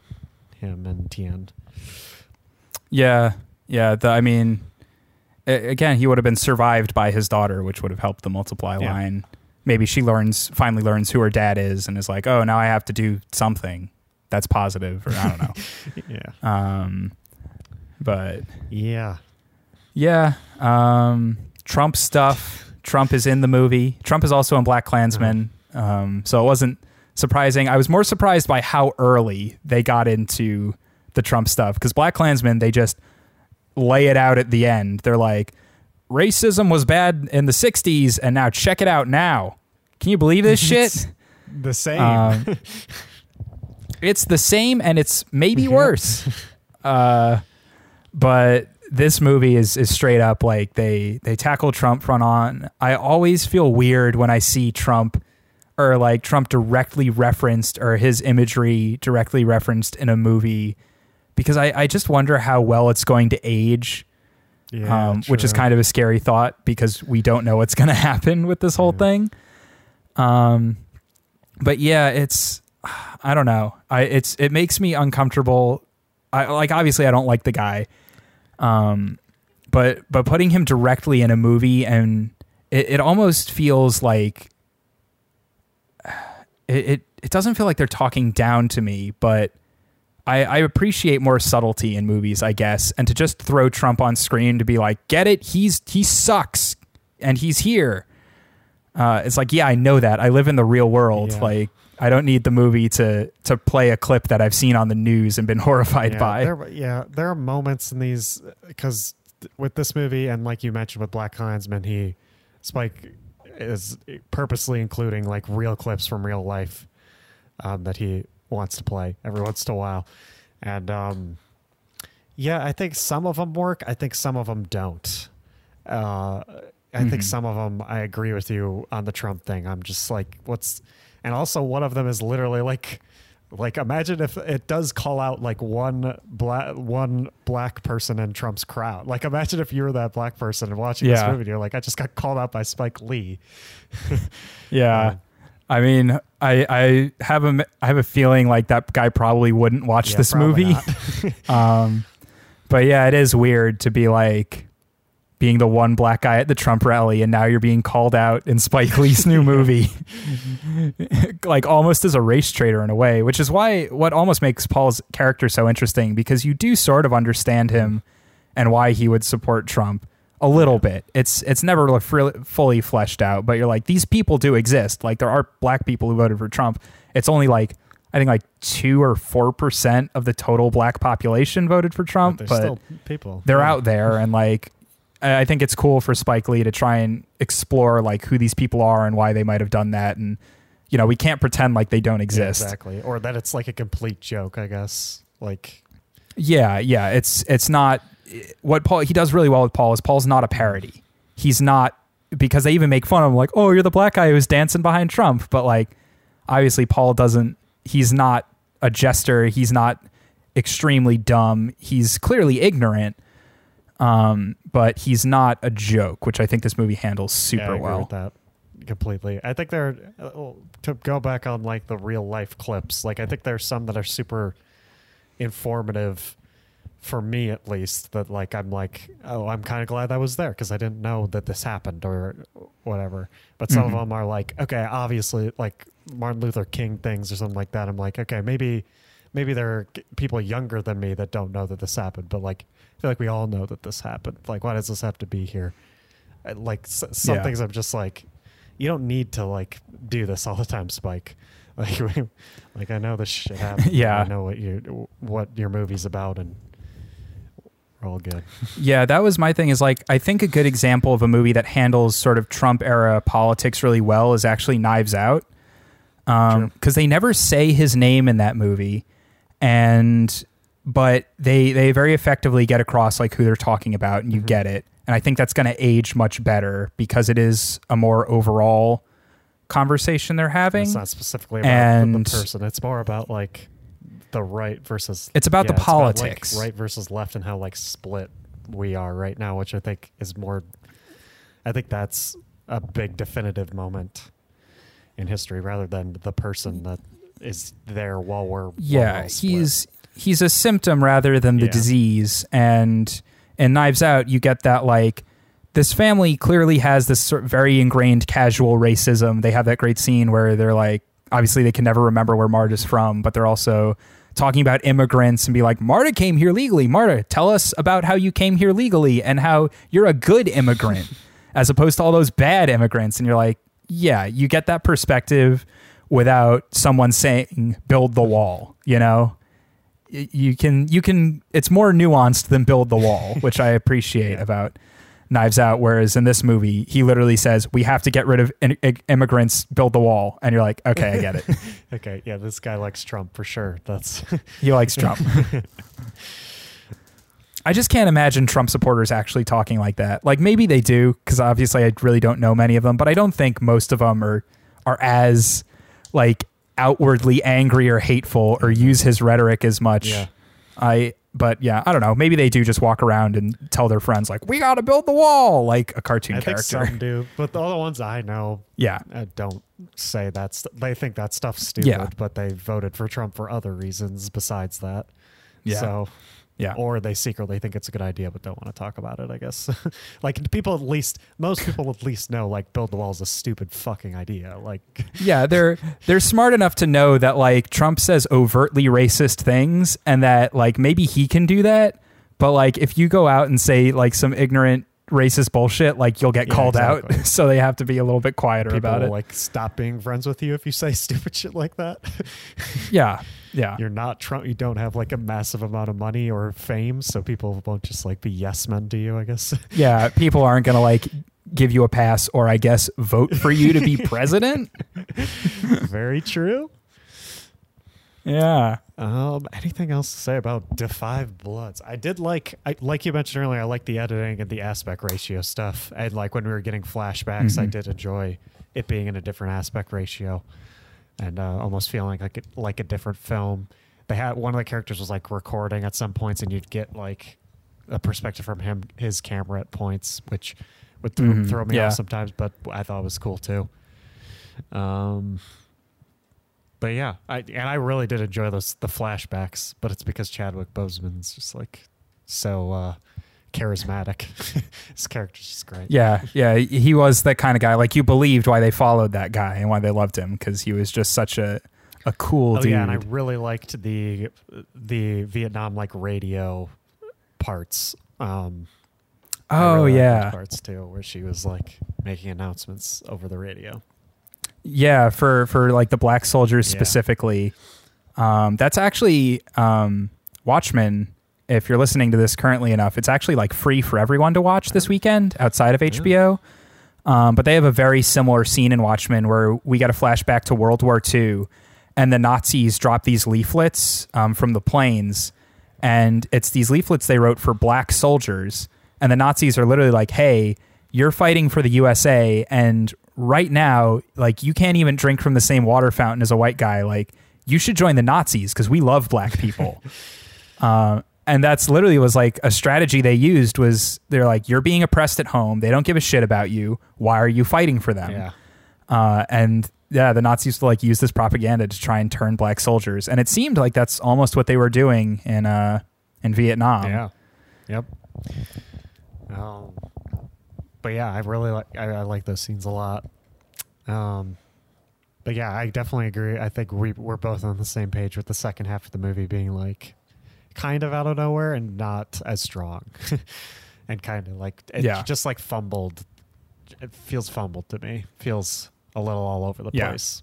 him and Tien. Yeah. Yeah. The, I mean, again, he would have been survived by his daughter, which would have helped the multiply Yeah. line. Maybe she learns, finally learns who her dad is and is like, oh, now I have to do something that's positive, or I don't know. Yeah, Um, but yeah, yeah, um, Trump stuff. Trump is in the movie. Trump is also in BlacKkKlansman. Um, so it wasn't surprising. I was more surprised by how early they got into the Trump stuff because BlacKkKlansman they just lay it out at the end. They're like, racism was bad in the '60s, and now check it out now. Can you believe this shit? the same. Um, it's the same and it's maybe worse. uh, but this movie is is straight up like they they tackle Trump front on. I always feel weird when I see Trump or like Trump directly referenced or his imagery directly referenced in a movie because I, I just wonder how well it's going to age yeah, um, which is kind of a scary thought because we don't know what's going to happen with this whole Yeah. thing. Um, but yeah, it's I don't know. I it's it makes me uncomfortable. I like obviously I don't like the guy, um, but but putting him directly in a movie and it, it almost feels like it, it it doesn't feel like they're talking down to me, but I, I appreciate more subtlety in movies, I guess, and to just throw Trump on screen to be like, get it? He's he sucks, and he's here. Uh, it's like, yeah, I know that. I live in the real world. Yeah. Like, I don't need the movie to to play a clip that I've seen on the news and been horrified yeah, by. There, yeah, there are moments in these because with this movie and like you mentioned with BlacKkKlansman, he Spike is purposely including like real clips from real life um, that he wants to play every once in a while, and um, yeah, I think some of them work. I think some of them don't. Uh, I think Mhm. some of them I agree with you on the Trump thing. I'm just like, what's, and also one of them is literally like, like imagine if it does call out like one black one black person in Trump's crowd. Like imagine if you were that black person and watching this movie, and you're like, I just got called out by Spike Lee. Yeah. I mean, I I have a I have a feeling like that guy probably wouldn't watch Yeah, this probably movie. um, but yeah, it is weird to be like being the one black guy at the Trump rally, and now you're being called out in Spike Lee's new movie, like almost as a race traitor in a way. Which is why what almost makes Paul's character so interesting because you do sort of understand him and why he would support Trump a little bit. It's it's never fully fleshed out, but you're like these people do exist. Like there are black people who voted for Trump. It's only like I think like two or four percent of the total black population voted for Trump, but still people. they're Yeah. out there and like I think it's cool for Spike Lee to try and explore like who these people are and why they might have done that and you know we can't pretend like they don't exist. exactly, or that it's like a complete joke. I guess. Like, Yeah, yeah. It's it's not what Paul he does really well with Paul is Paul's not a parody. He's not because they even make fun of him like, "Oh, you're the black guy who's dancing behind Trump." But like obviously Paul doesn't he's not a jester, he's not extremely dumb. He's clearly ignorant. Um, but he's not a joke, which I think this movie handles super yeah, I agree well. with that completely. I think there uh, to go back on like the real life clips. Like I think there's some that are super informative for me at least that like I'm like oh I'm kind of glad I was there because I didn't know that this happened or whatever. But some Mhm. of them are like okay obviously like Martin Luther King things or something like that. I'm like okay maybe maybe there are people younger than me that don't know that this happened, but like feel like we all know that this happened. Like why does this have to be here? Like some Yeah. things I'm just like you don't need to like do this all the time, Spike. Like, we- like I know this shit happened. Yeah. I know what you what your movie's about, and we're all good. Yeah, that was my thing. Is like I think a good example of a movie that handles sort of Trump era politics really well is actually Knives Out, um, because they never say his name in that movie, and but they they very effectively get across like who they're talking about, and you Mhm. get it. And I think that's going to age much better because it is a more overall conversation they're having. It's not specifically about the- And- the person. It's more about like the right versus. It's about the like, politics. right versus left, and how like split we are right now, which I think is more. I think that's a big definitive moment in history, rather than the person that is there while we're while yeah split. he's he's a symptom rather than the Yeah. disease. And in knives out you get that like this family clearly has this sort of very ingrained casual racism. They have that great scene where they're like obviously they can never remember where marta's from but they're also talking about immigrants and be like marta came here legally. Marta tell us about how you came here legally and how you're a good immigrant as opposed to all those bad immigrants. And you're like yeah you get that perspective without someone saying build the wall you know you can you can it's more nuanced than build the wall which i appreciate Yeah. about knives out whereas in this movie he literally says we have to get rid of in- immigrants build the wall and you're like okay i get it Okay, yeah, this guy likes Trump for sure. That's he likes trump i just can't imagine trump supporters actually talking like that like maybe they do because obviously i really don't know many of them but i don't think most of them are are as like outwardly angry or hateful or use his rhetoric as much yeah. I but yeah, I don't know. Maybe they do just walk around and tell their friends like, "We got to build the wall," like a cartoon I think character. some do, but the other ones I know yeah, uh, don't say that. St- they think that stuff's stupid, Yeah. but they voted for Trump for other reasons besides that. yeah, So, yeah, or they secretly think it's a good idea but don't want to talk about it. I guess. like people at least, most people at least know like build the wall is a stupid fucking idea. Like, yeah. They're they're smart enough to know that like Trump says overtly racist things, and that like maybe he can do that. But like if you go out and say like some ignorant racist bullshit, like you'll get Yeah, called exactly. out. so they have to be a little bit quieter people about will it. like stop being friends with you if you say stupid shit like that. yeah, yeah. You're not Trump. You don't have like a massive amount of money or fame, so people won't just like be yes men to you. I guess. yeah, people aren't going to like give you a pass or I guess vote for you to be president. Very true. Yeah. Um, anything else to say about Five Bloods? I did like, I, like you mentioned earlier, I like the editing and the aspect ratio stuff. And like when we were getting flashbacks, I Mhm. did enjoy it being in a different aspect ratio, and uh, almost feeling like it, like a different film. They had one of the characters was like recording at some points, and you'd get like a perspective from him, his camera at points, which would throw, Mhm, throw me yeah. off sometimes, but I thought it was cool too. Um, but yeah, I and I really did enjoy those the flashbacks, but it's because Chadwick Boseman's just like so uh charismatic. His character's just great. Yeah, yeah, he was that kind of guy. Like you believed why they followed that guy and why they loved him because he was just such a a cool Oh dude. yeah, and I really liked the the Vietnam like radio parts. Um oh really yeah, parts too, where she was like making announcements over the radio. Yeah. For for like the black soldiers Yeah. specifically, um, that's actually um, Watchmen. If you're listening to this currently enough, it's actually like free for everyone to watch this weekend outside of HBO. Um, but they have a very similar scene in Watchmen where we get a flashback to World War II, and the Nazis drop these leaflets um, from the planes, and it's these leaflets they wrote for black soldiers, and the Nazis are literally like, "Hey, you're fighting for the USA, and right now, like, you can't even drink from the same water fountain as a white guy. Like, you should join the Nazis because we love black people." uh, and that's literally was like a strategy they used was they're like you're being oppressed at home they don't give a shit about you why are you fighting for them Yeah. uh, and yeah the nazis used to like use this propaganda to try and turn black soldiers and it seemed like that's almost what they were doing in uh in vietnam yeah. Yep. Um, but yeah, I really like I, I like those scenes a lot. Um, but yeah, I definitely agree. I think we we're both on the same page with the second half of the movie being like kind of out of nowhere and not as strong, and kind of like it Yeah. just like fumbled. It feels fumbled to me. Feels a little all over the Yeah. place.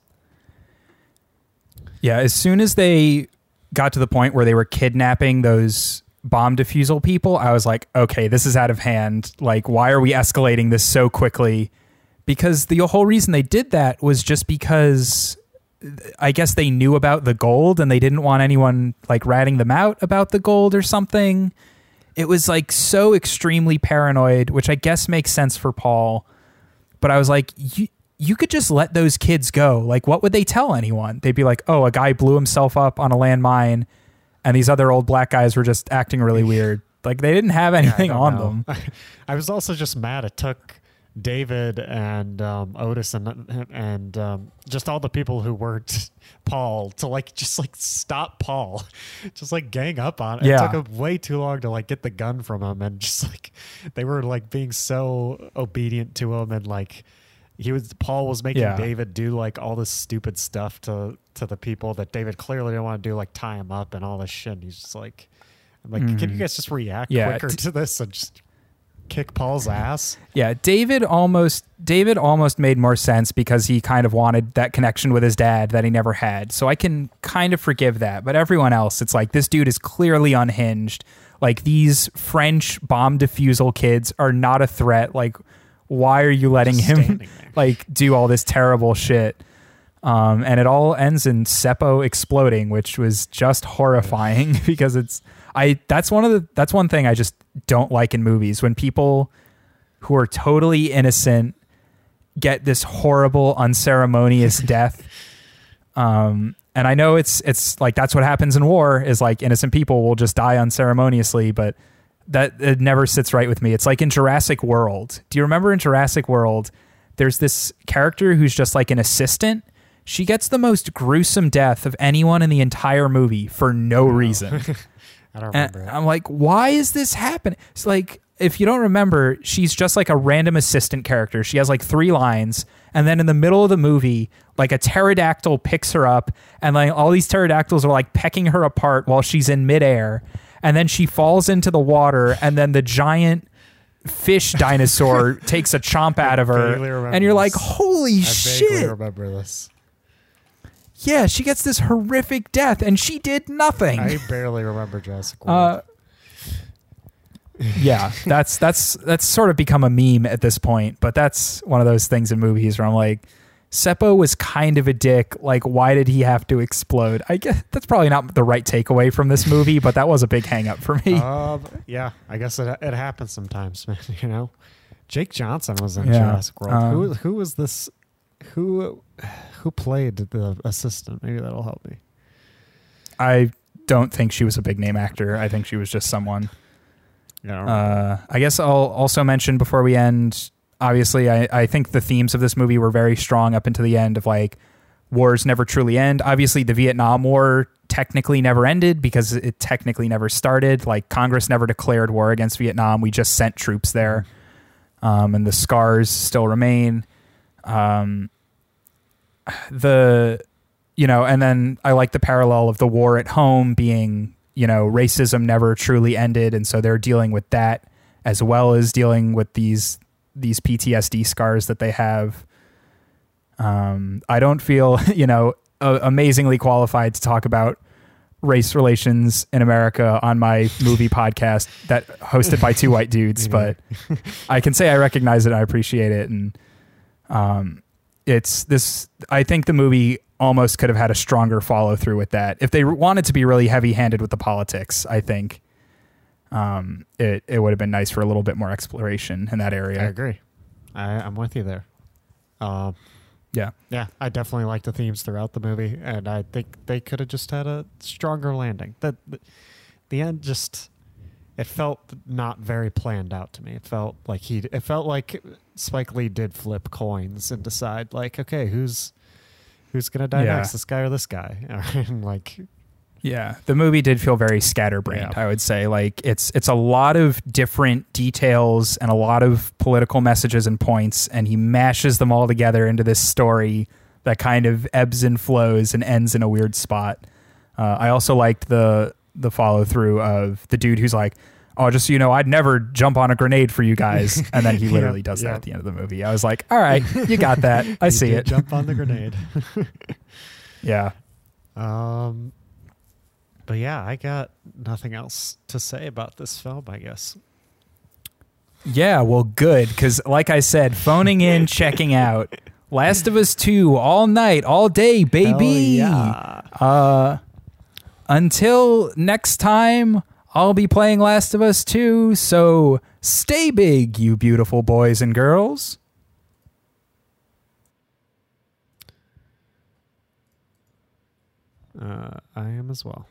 Yeah, as soon as they got to the point where they were kidnapping those bomb defusal people, I was like, okay, this is out of hand. Like, why are we escalating this so quickly? Because the whole reason they did that was just because I guess they knew about the gold and they didn't want anyone like ratting them out about the gold or something. It was like so extremely paranoid, which I guess makes sense for Paul. But I was like, you, you could just let those kids go. Like, what would they tell anyone? They'd be like, oh, a guy blew himself up on a landmine, and these other old black guys were just acting really weird. Like, they didn't have anything don't on know. them. I was also just mad. It took David and um, Otis and and um, just all the people who worked Paul to like just like stop Paul, just like gang up on it. Yeah. It took him way too long to like get the gun from him, and just like they were like being so obedient to him, and like he was Paul was making Yeah. David do like all this stupid stuff to to the people that David clearly didn't want to do, like tie him up and all this shit. And he's just like, I'm like, can you Mhm. guys just react Yeah, quicker t- to this and just kick Paul's ass? Yeah, David almost David almost made more sense because he kind of wanted that connection with his dad that he never had. So I can kind of forgive that. But everyone else, it's like this dude is clearly unhinged. Like these French bomb defusal kids are not a threat. Like why are you letting Just him like do all this terrible shit? Um, and it all ends in Seppo exploding, which was just horrifying because it's I that's one of the that's one thing I just don't like in movies when people who are totally innocent get this horrible unceremonious death. Um, and I know it's it's like that's what happens in war is like innocent people will just die unceremoniously, but that it never sits right with me. It's like in Jurassic World. Do you remember in Jurassic World? There's this character who's just like an assistant. She gets the most gruesome death of anyone in the entire movie for no reason. I don't remember. I'm like, why is this happening? It's like, if you don't remember, she's just like a random assistant character. She has like three lines, and then in the middle of the movie, like a pterodactyl picks her up, and like all these pterodactyls are like pecking her apart while she's in midair, and then she falls into the water, and then the giant fish dinosaur takes a chomp out of her, and you're like, holy I shit! remember this. Yeah, she gets this horrific death, and she did nothing. I barely remember Jurassic World. Uh, yeah, that's that's that's sort of become a meme at this point. But that's one of those things in movies where I'm like, Seppo was kind of a dick. Like, why did he have to explode? I guess that's probably not the right takeaway from this movie, but that was a big hang up for me. Uh, yeah, I guess it, it happens sometimes, man. You know, Jake Johnson was in Yeah, Jurassic World. um, who who was this? Who who played the assistant? Maybe that'll help me. I don't think she was a big name actor. I think she was just someone. Yeah, Uh, I guess I'll also mention before we end. Obviously, I, I think the themes of this movie were very strong up until the end of like wars never truly end. Obviously, the Vietnam War technically never ended because it technically never started. Like Congress never declared war against Vietnam. We just sent troops there, um, and the scars still remain. Um, the you know, and then I like the parallel of the war at home being, you know, racism never truly ended, and so they're dealing with that as well as dealing with these these PTSD scars that they have. Um, I don't feel, you know, uh, amazingly qualified to talk about race relations in America on my movie podcast that hosted by two white dudes, but I can say I recognize it, I appreciate it, and um, it's this. I think the movie almost could have had a stronger follow through with that if they wanted to be really heavy handed with the politics. I think um, it it would have been nice for a little bit more exploration in that area. I agree. I, I'm with you there. Um, Yeah, yeah, I definitely like the themes throughout the movie, and I think they could have just had a stronger landing. That the, the end just it felt not very planned out to me. It felt like he it felt like Spike Lee did flip coins and decide like, okay, who's who's gonna die Yeah. next, this guy or this guy? and like, Yeah, the movie did feel very scatterbrained. Yeah. I would say, like it's it's a lot of different details and a lot of political messages and points, and he mashes them all together into this story that kind of ebbs and flows and ends in a weird spot. Uh, I also liked the the follow through of the dude who's like, "Oh, just so you know, I'd never jump on a grenade for you guys," and then he Yeah, literally does yeah. that at the end of the movie. I was like, "All right, you got that. I see it." Jump on the grenade. Yeah. um, but yeah, I got nothing else to say about this film. I guess. Yeah, well, good. Because, like I said, phoning in, checking out. Last of Us 2 all night, all day, baby. Hell yeah. Uh, until next time, I'll be playing Last of Us 2. So stay big, you beautiful boys and girls. Uh, I am as well.